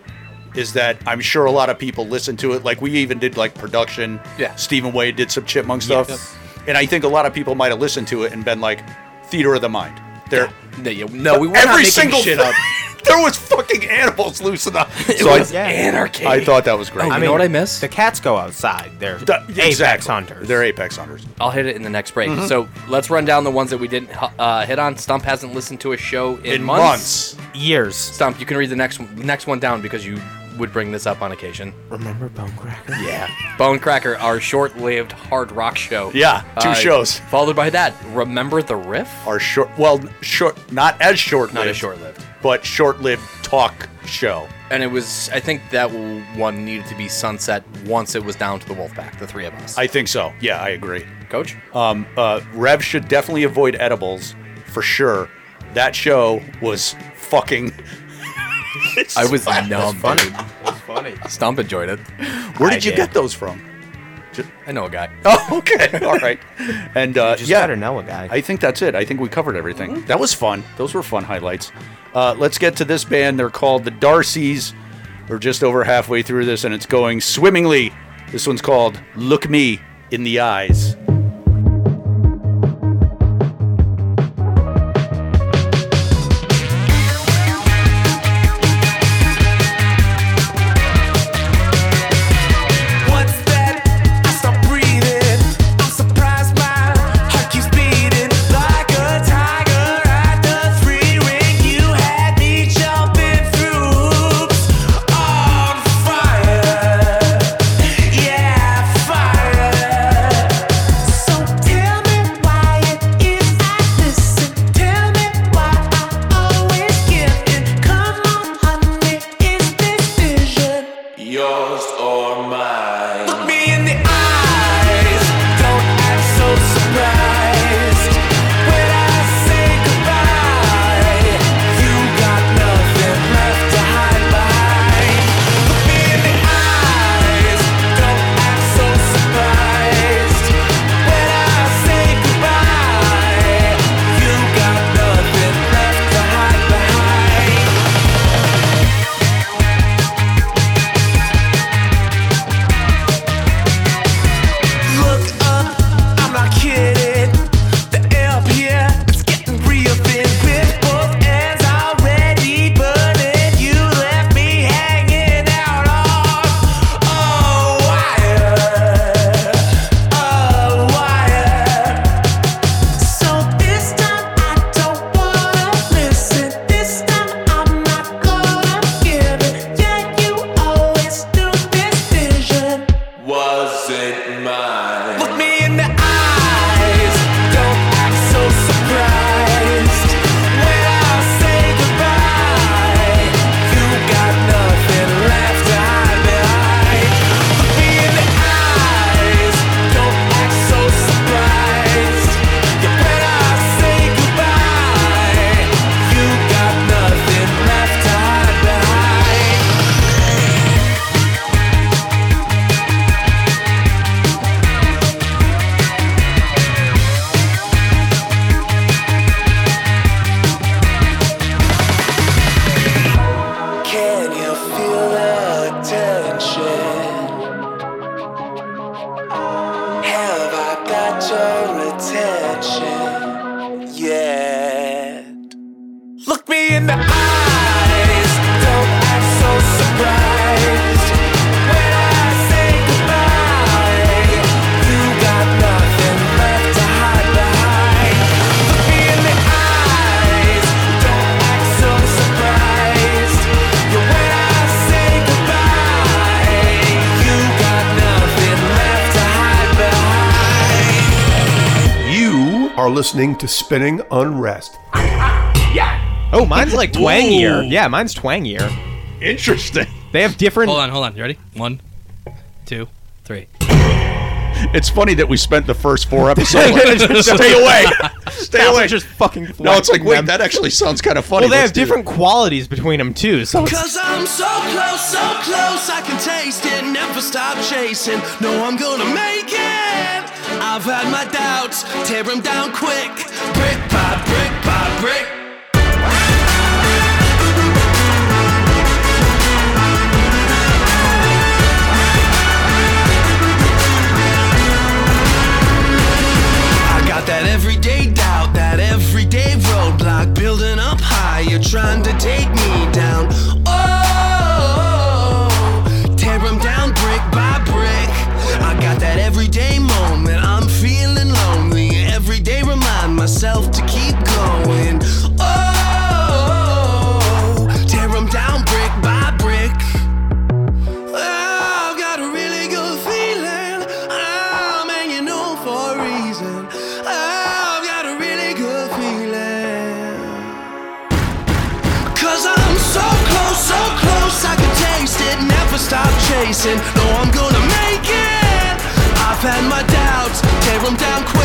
is that I'm sure a lot of people listen to it. Like we even did like production. Yeah. Stephen Wade did some chipmunk stuff, Yes. and I think a lot of people might have listened to it and been like, "Theater of the mind." They're No, you- no, we were every making single shit up. there was fucking animals loose in the. It So I- was anarchy. I, thought that was great. Oh, I you mean, know what I miss? The cats go outside. They're The- apex exactly. hunters. They're apex hunters. I'll hit it in the next break. Mm-hmm. So let's run down the ones that we didn't uh, hit on. Stump hasn't listened to a show in, In months. months. years. Stump, you can read the next next one down because you would bring this up on occasion. Remember Bone Cracker? Yeah. Bone Cracker, our short-lived hard rock show. Yeah, two Uh, shows. Followed by that, Remember the Riff? Our short. Well, short. Not as short. Not as short-lived. but short-lived talk show. And it was, I think that one needed to be sunset once it was down to the Wolfpack, the three of us. I think so. Yeah, I agree. Coach? Um, uh, Rev should definitely avoid edibles for sure. That show was fucking. I was numb. funny. dude. It's funny. Stump enjoyed it. Where I did you did. get those from? I know a guy. Oh, okay. All right. And uh, just yeah, better know a guy. I think that's it. I think we covered everything. That was fun. Those were fun highlights. Uh, let's get to this band. They're called the Darcys. We're just over halfway through this, and it's going swimmingly. This one's called "Look Me in the Eyes." Listening to Spinning Unrest. yeah. Oh, mine's like twangier. Ooh. Yeah, mine's twangier. Interesting. They have different. Hold on, hold on. You ready? One, two, three. It's funny that we spent the first four episodes. like, Stay away. Stay away. like just fucking. no, it's like wait, them. that actually sounds kind of funny. Well, they Let's have do it. different qualities between them too. So Cause I'm so close, so close, I can taste it, never stop chasing. No, I'm gonna make it. I've had my doubts, tear them down quick, brick by brick by brick. I got that everyday doubt, that everyday roadblock building up high. You're trying to take me down. I've my doubts, tear them down quick.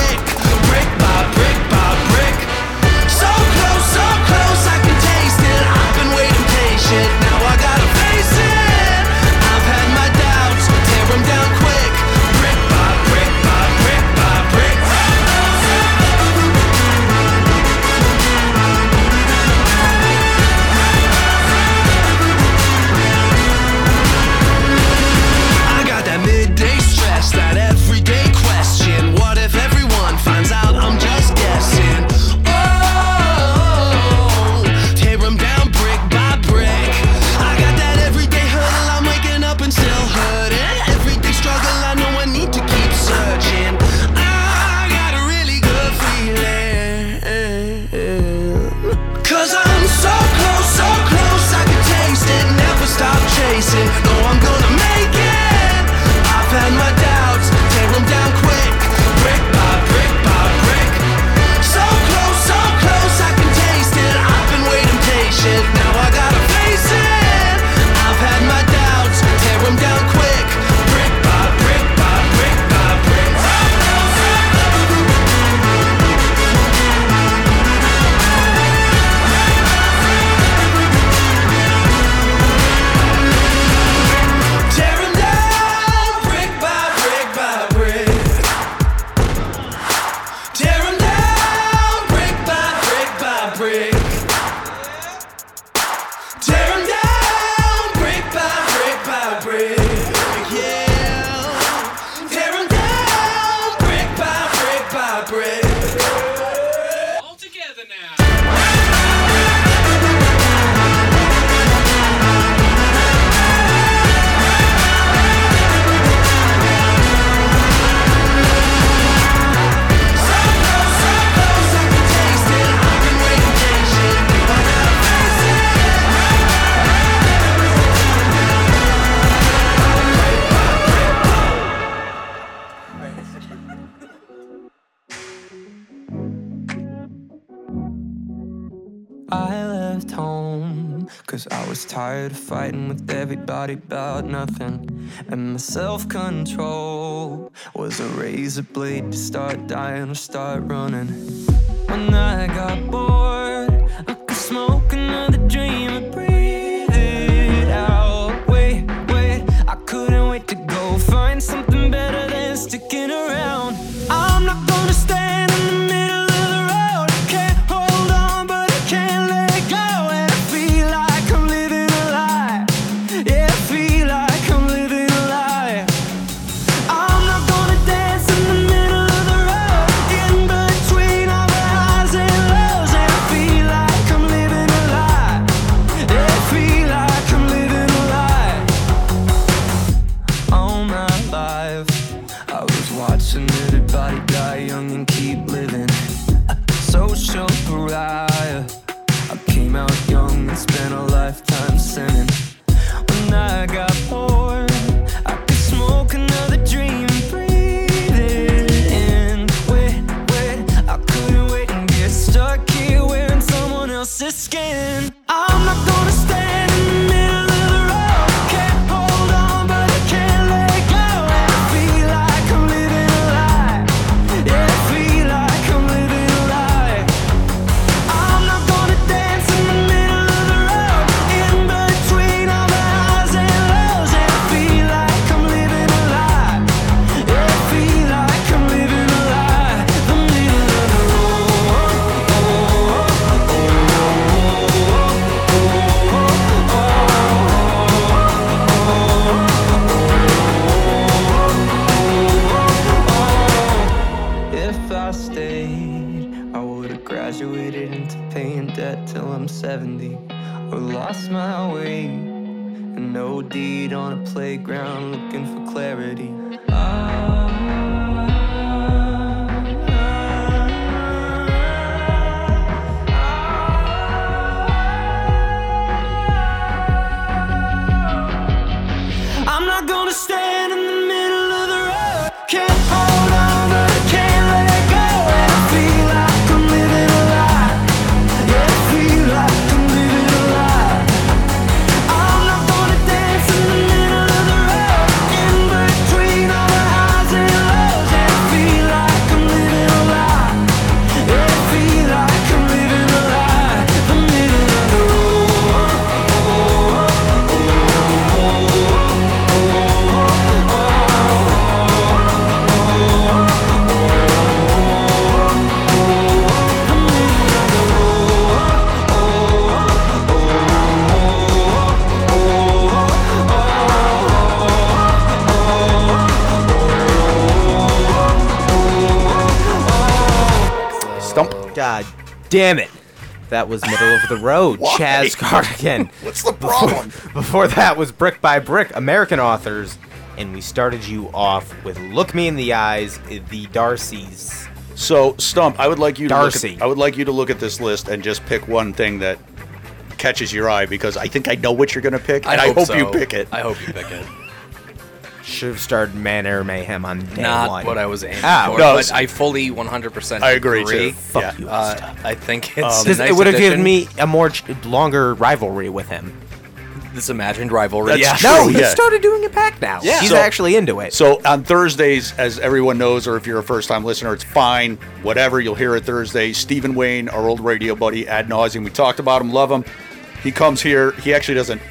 Skin. Damn it. That was middle of the road. Why? Chaz Cardigan. What's the problem? Before that was Brick by Brick, American authors. And we started you off with Look Me in the Eyes, the Darcys. So, Stump, I would like you to Darcy. Look at, I would like you to look at this list and just pick one thing that catches your eye because I think I know what you're going to pick, and I hope, so. you pick it. I hope you pick it. Should have started Manor Mayhem on day Not one. what I was aiming Ah, for, no, but s- I fully 100% I agree, too. Fuck Yeah. you. Uh, I think it's Um, a Because nice it would have given addition. me a more ch- longer rivalry with him. this imagined rivalry. That's No, true, he yeah. started doing it back now. Yeah. He's So- actually into it. So on Thursdays, as everyone knows, or if you're a first-time listener, it's fine. Whatever, you'll hear it Thursday. Stephen Wayne, our old radio buddy, ad nauseum. We talked about him, love him. He comes here. He actually doesn't.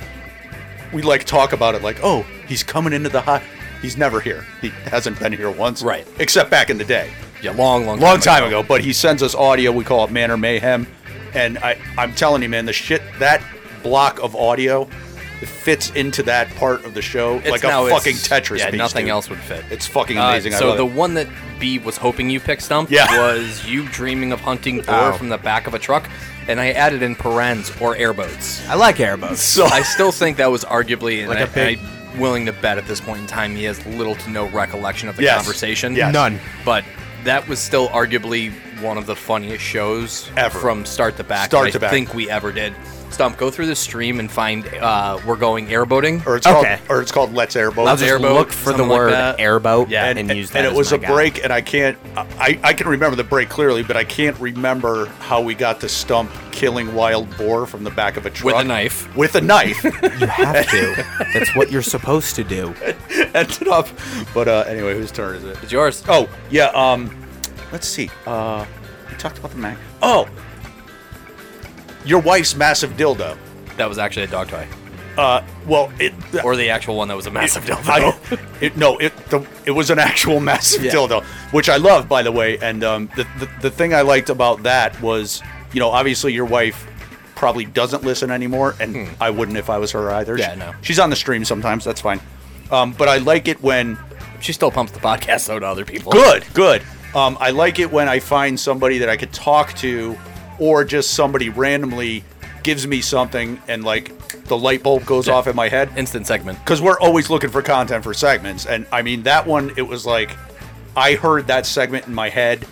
We like talk about it like, oh, he's coming into the hot. He's never here. He hasn't been here once, Right. Except back in the day, Yeah, long, long, long time ago. But he sends us audio. We call it Manor Mayhem, and I, I'm telling you, man, the shit that block of audio. It fits into that part of the show It's like a fucking Tetris Yeah, piece, nothing dude. else would fit. It's fucking Uh, amazing. I so love the it. one that B was hoping you picked, Stump, Yeah. was you dreaming of hunting boar from the back of a truck, and I added in parens or airboats. I like airboats. So I still think that was arguably, Like I, a big- I'm willing to bet at this point in time he has little to no recollection of the Yes. conversation. Yes. None. But that was still arguably one of the funniest shows Ever. from start to back. Start that to I back. think we ever did. Stump, go through the stream and find uh, we're going airboating. Or it's Okay. called, or it's called Let's Airboat. I'll just airboat, look for the something like word that. airboat Yeah. and, use that and it as was my a guide. break, and I can't. I, I can remember the break clearly, but I can't remember how we got to stump killing wild boar from the back of a truck With a knife. With a knife, You have to. That's what you're supposed to do. ended up. But uh, anyway, whose turn is it? It's yours. Oh yeah. Um, let's see. Uh, we talked about the Mac. Oh, your wife's massive dildo. That was actually a dog toy. Uh, well, it Or the actual one that was a massive dildo. I, it, no, it the, it was an actual massive Yeah. dildo, which I love, by the way. And um, the, the the thing I liked about that was, you know, obviously your wife probably doesn't listen anymore, and I wouldn't if I was her either. Hmm. Yeah, no. She's on the stream sometimes. That's fine. Um, but I like it when she still pumps the podcast though to other people. Good, good. Um, I like it when I find somebody that I could talk to, or just somebody randomly gives me something and like the light bulb goes Yeah. off in my head. Instant segment. Because we're always looking for content for segments, and I mean that one. It was like I heard that segment in my head.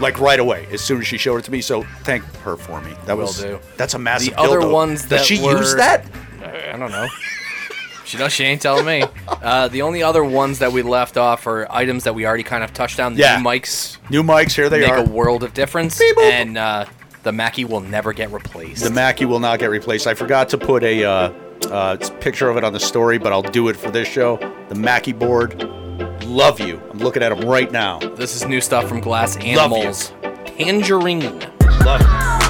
Like right away, as soon as she showed it to me. So thank her for me. That Will was do. that's a massive. The other dildo. ones that does she were- use that? I don't know. She does. She ain't telling me. Uh, the only other ones that we left off are items that we already kind of touched on. The Yeah. new mics New mics, here they make are. Make a world of difference, Beep, and uh, the Mackie will never get replaced. The Mackie will not get replaced. I forgot to put a uh, uh, picture of it on the story, but I'll do it for this show. The Mackie board. Love you. I'm looking at them right now. This is new stuff from Glass you. Animals. Tangerine. Love you.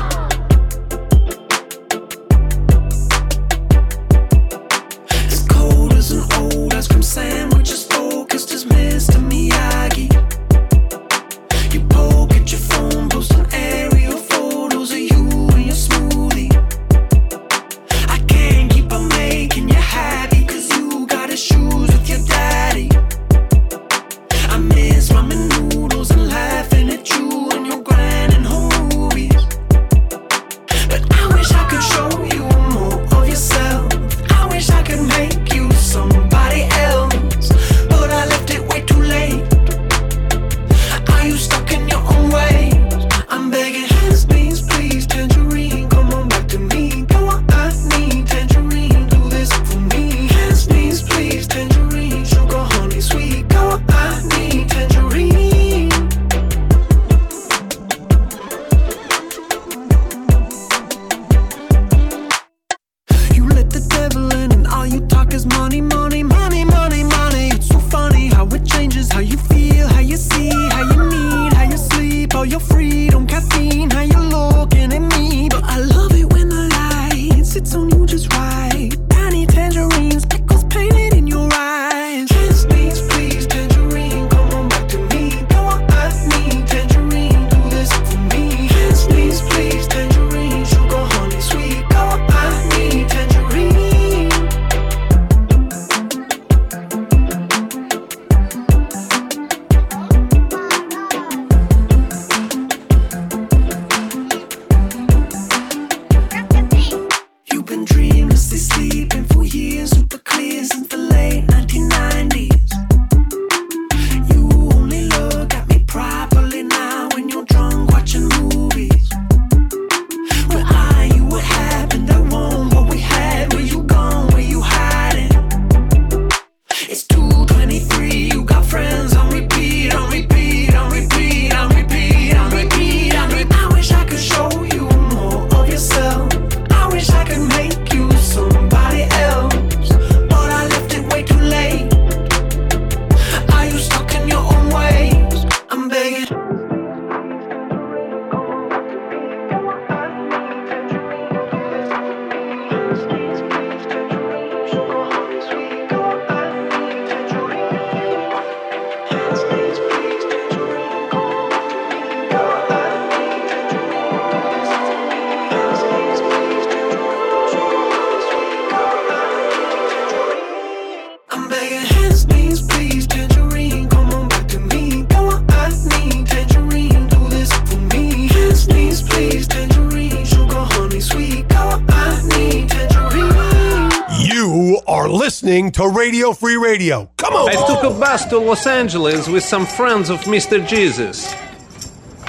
Listening to Radio Free Radio. Come on. I took a bus to Los Angeles with some friends of Mr. Jesus.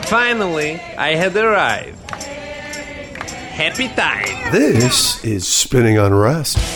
finally, I had arrived. Happy time. This is Spinning Unrest. The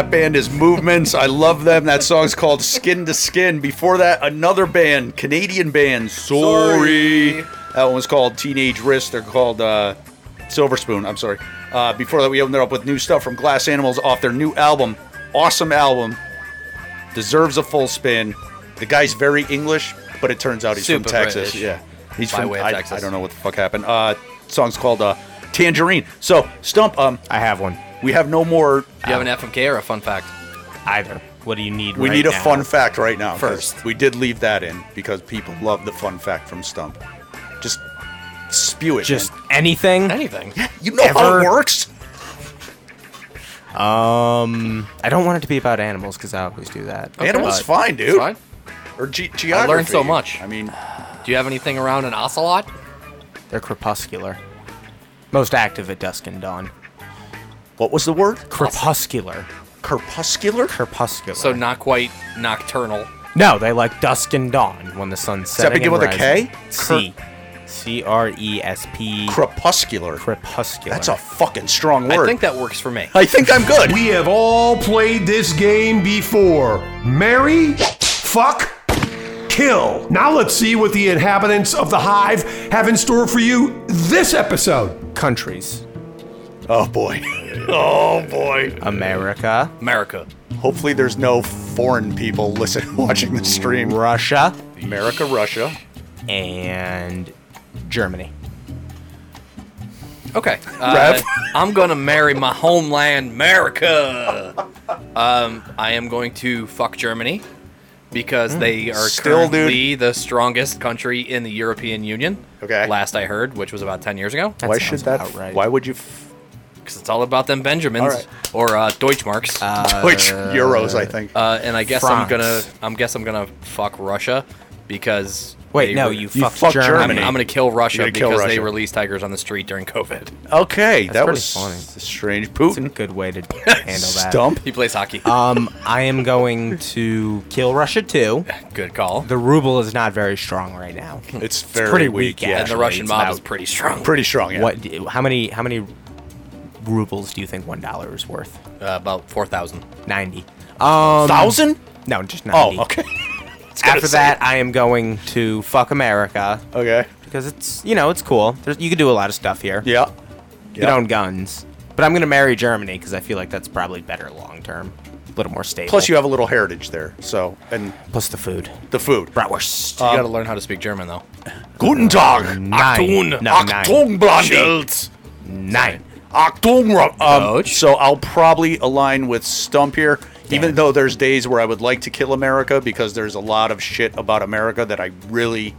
that band is Movements. I love them. That song's called Skin to Skin. Before that, another band, Canadian band, Sorry. That one was called Teenage Risk. They're called uh, Silver Spoon. I'm sorry. Uh, before that, we opened it up with new stuff from Glass Animals off their new album. Awesome album. Deserves a full spin. The guy's very English, but it turns out he's Super from Texas. British. Yeah. He's By from I, Texas. I don't know what the fuck happened. Uh, song's called uh, Tangerine. So, Stump, um, I have one. We have no more Do you have an FMK or a fun fact? Either. What do you need? We right need a now? fun fact right now. 'cause First. we did leave that in because people love the fun fact from Stump. Just spew it. Just man. anything. Anything. you know how ever- it works. Um, I don't want it to be about animals because I always do that. Animals But- fine, dude. It's fine. Or ge- I geography. learned so much. I mean, Do you have anything around an ocelot? They're crepuscular. Most active at dusk and dawn. What was the word? Crepuscular. Crepuscular. Crepuscular. So not quite nocturnal. no, they like dusk and dawn when the sun's that setting. begin and with a rising. K? C. C R E S P. Crepuscular. Crepuscular. That's a fucking strong word. I think that works for me. I think I'm good. We have all played this game before. Marry, fuck, kill. Now let's see what the inhabitants of the hive have in store for you this episode. countries. Oh boy. Oh boy. America, America. Hopefully, there's no foreign people listening, watching the stream. Russia, America, Russia. and Germany. Okay. Uh, Rev? I'm gonna marry my homeland, America. Um, I am going to fuck Germany because they are Hmm. Still, dude. currently the strongest country in the European Union. Okay. Last I heard, which was about ten years ago, That why sounds should that? about right. Why would you? F- because it's all about them Benjamins All right. or uh, Deutschmarks. Deutsch euros, I think. Uh, and I guess I'm gonna, I'm guess I'm gonna fuck Russia because Wait, they no, re- you, You fucked fucked Germany. I'm, I'm gonna kill Russia You're gonna kill because they Russia. released tigers on the street during COVID. okay, that was funny. strange. It's a good way to handle that. Stump. He plays hockey. Um, I am going to kill Russia too. Good call. The ruble is not very strong right now. It's very pretty weak. weak, yeah. and the Russian mob is pretty strong. Pretty strong. Yeah. What? How many? How many rubles do you think one dollar is worth? Uh, about four thousand. Ninety. Um, Thousand? No, just ninety. Oh, okay. After that, I am going to fuck America Okay. because it's you know it's cool. There's, you can do a lot of stuff here. Yeah. You can own guns, But I'm gonna marry Germany because I feel like that's probably better long term, a little more stable. Plus, you have a little heritage there. So, and plus the food, the food. Bratwurst. You got to learn how to speak German though. Guten Tag. Nine. No, Achtung, Blondie. Schultz. Nine. Um, So I'll probably align with Stump here, even though there's days where I would like to kill America because there's a lot of shit about America that I really,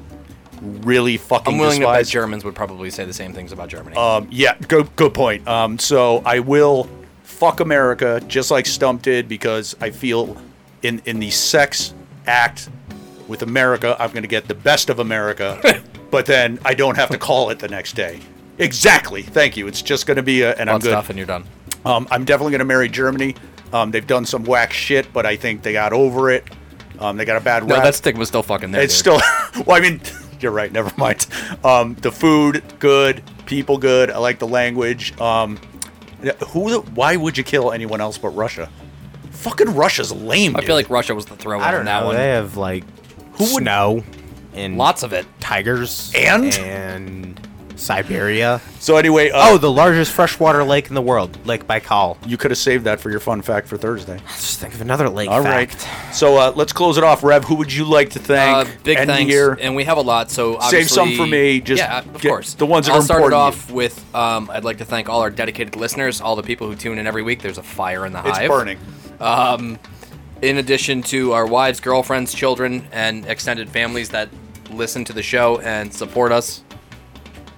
really fucking I'm willing to bet. Germans would probably say the same things about Germany. Um, yeah, good, good point. Um, so I will fuck America just like Stump did because I feel in in the sex act with America, I'm going to get the best of America, but then I don't have to call it the next day. Exactly. Thank you. It's just going to be a, and I'm One good. stuff and you're done. Um, I'm definitely going to marry Germany. Um, they've done some whack shit, but I think they got over it. Um, they got a bad No, rap. that stigma's still fucking there. It's dude. still. well, I mean, you're right. Never mind. Um, the food good, people good. I like the language. Um, who? Why would you kill anyone else but Russia? Fucking Russia's lame. I dude. feel like Russia was the throw I in don't on that know. one. They have like snow and Lots of it. tigers And? and Siberia. So anyway, uh, oh, the largest freshwater lake in the world, Lake Baikal. You could have saved that for your fun fact for Thursday. Just think of another lake All right. fact. So uh, let's close it off. Rev, who would you like to thank? Uh, big End the thanks, year? and we have a lot. So Save some for me, just yeah, of get course. the ones that I'll are start it important off with. Um, I'd like to thank all our dedicated listeners, all the people who tune in every week. There's a fire in the It's hive. burning. Um, in addition to our wives, girlfriends, children, and extended families that listen to the show and support us.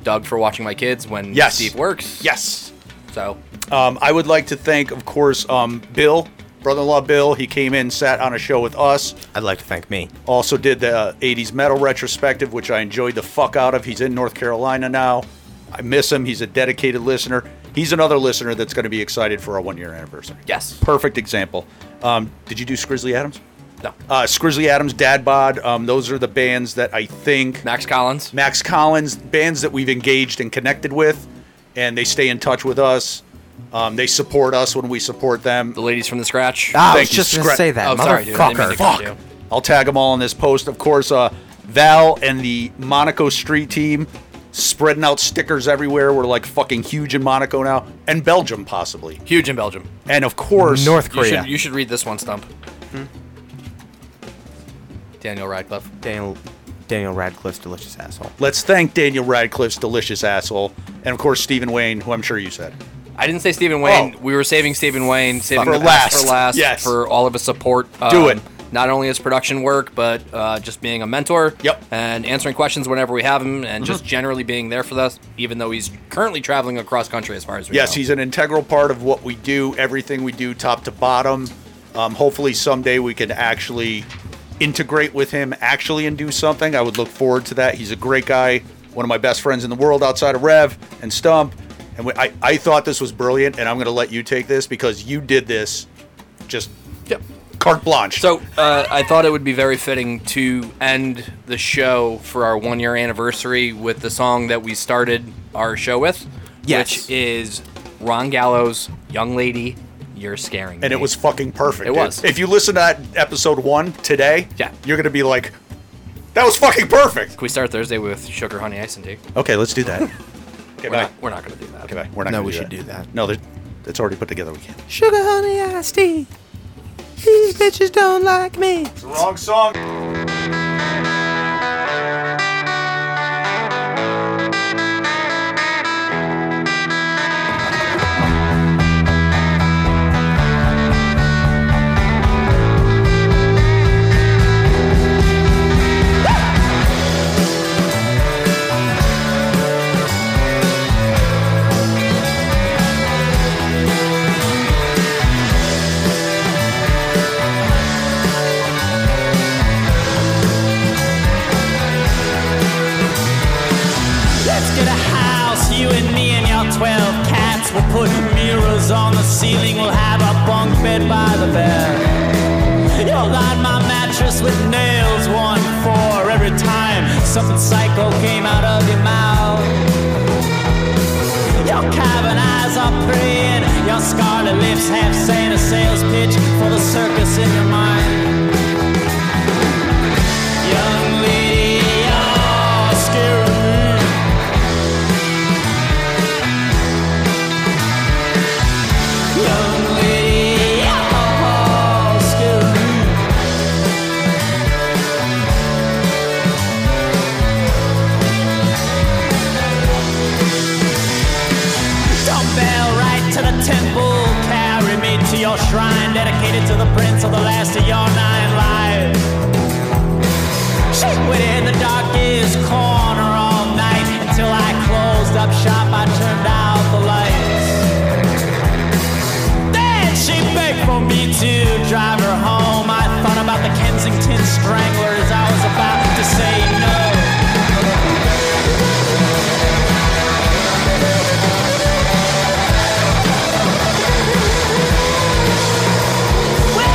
Doug for watching my kids when Yes. Steve works. Yes. So Um, I would like to thank, of course, um, Bill, brother-in-law Bill. He came in, sat on a show with us. I'd like to thank me. Also did the uh, 80s metal retrospective, which I enjoyed the fuck out of. He's in North Carolina now. I miss him. He's a dedicated listener. He's another listener that's going to be excited for our one-year anniversary. Yes. Perfect example. Um, did you do Scrizzly Adams? No. Uh, Scrizzly Adams, Dad Bod. Um, those are the bands that I think Max Collins. Max Collins, bands that we've engaged and connected with, and they stay in touch with us. Um, they support us when we support them. The ladies from the scratch. Ah, I Thank was you, just gonna Scra- say that. Oh, sorry, dude. I didn't mean to Motherfucker. cut Fuck. you. I'll tag them all in this post. Of course, uh, Val and the Monaco Street team spreading out stickers everywhere. We're like fucking huge in Monaco now, and Belgium possibly. Huge in Belgium. And of course, North You Korea. should, you should read this one, Stump. Daniel Radcliffe. Daniel, Daniel Radcliffe's delicious asshole. let's thank Daniel Radcliffe's delicious asshole, and of course Stephen Wayne, who I'm sure you said. I didn't say Stephen Wayne. Oh. We were saving Stephen Wayne, saving For the last. for last, Yes. for all of his support. Do um, it. Not only his production work, but uh, just being a mentor. Yep. Mm-hmm. And answering questions whenever we have him, and just generally being there for us, even though he's currently traveling across country as far as we Yes, know. he's an integral part of what we do, everything we do, top to bottom. Um, hopefully, someday we can actually integrate with him, actually, and do something. I would look forward to that. He's a great guy, one of my best friends in the world outside of Rev and Stump. And we, I, I thought this was brilliant, and I'm going to let you take this because you did this just Yep. carte blanche. So uh, I thought it would be very fitting to end the show for our one year anniversary with the song that we started our show with, Yes. which is Ron Gallo's "Young Lady, You're Scaring Me." and it was fucking perfect. It dude. was. If you listen to that episode one today, Yeah. you're going to be like, that was fucking perfect. Can we start Thursday with Sugar Honey Ice and Tea? Okay, let's do that. okay, We're bye. not, we're not going to do that. Okay, bye. We're not No, gonna No, we do should that. do that. No, there- it's already put together. We can't. Sugar, honey, iced tea. These bitches don't like me. It's the wrong song. On the ceiling, we'll have a bunk bed by the bed. You'll line my mattress with nails, one for every time something psycho came out of your mouth. Your cabin eyes are praying, your scarlet lips have saying a sales pitch for the circus in your mind. Strangler, as I was about to say no. Well,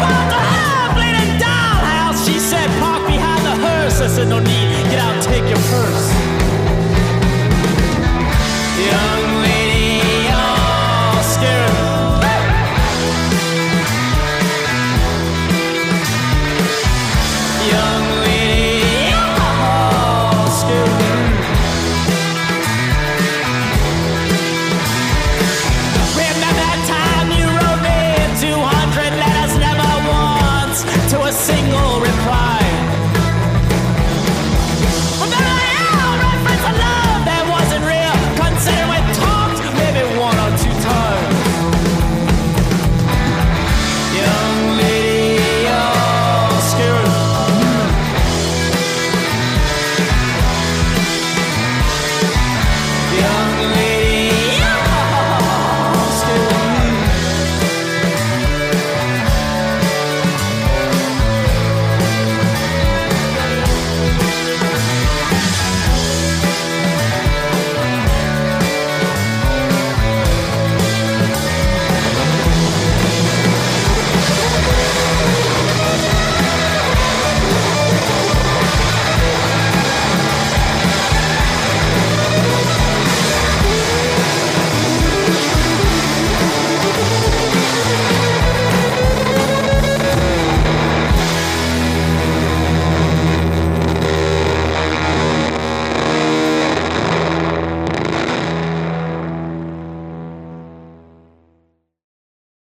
I the high bleeding dollhouse. She said, park behind the hearse. I said, no need.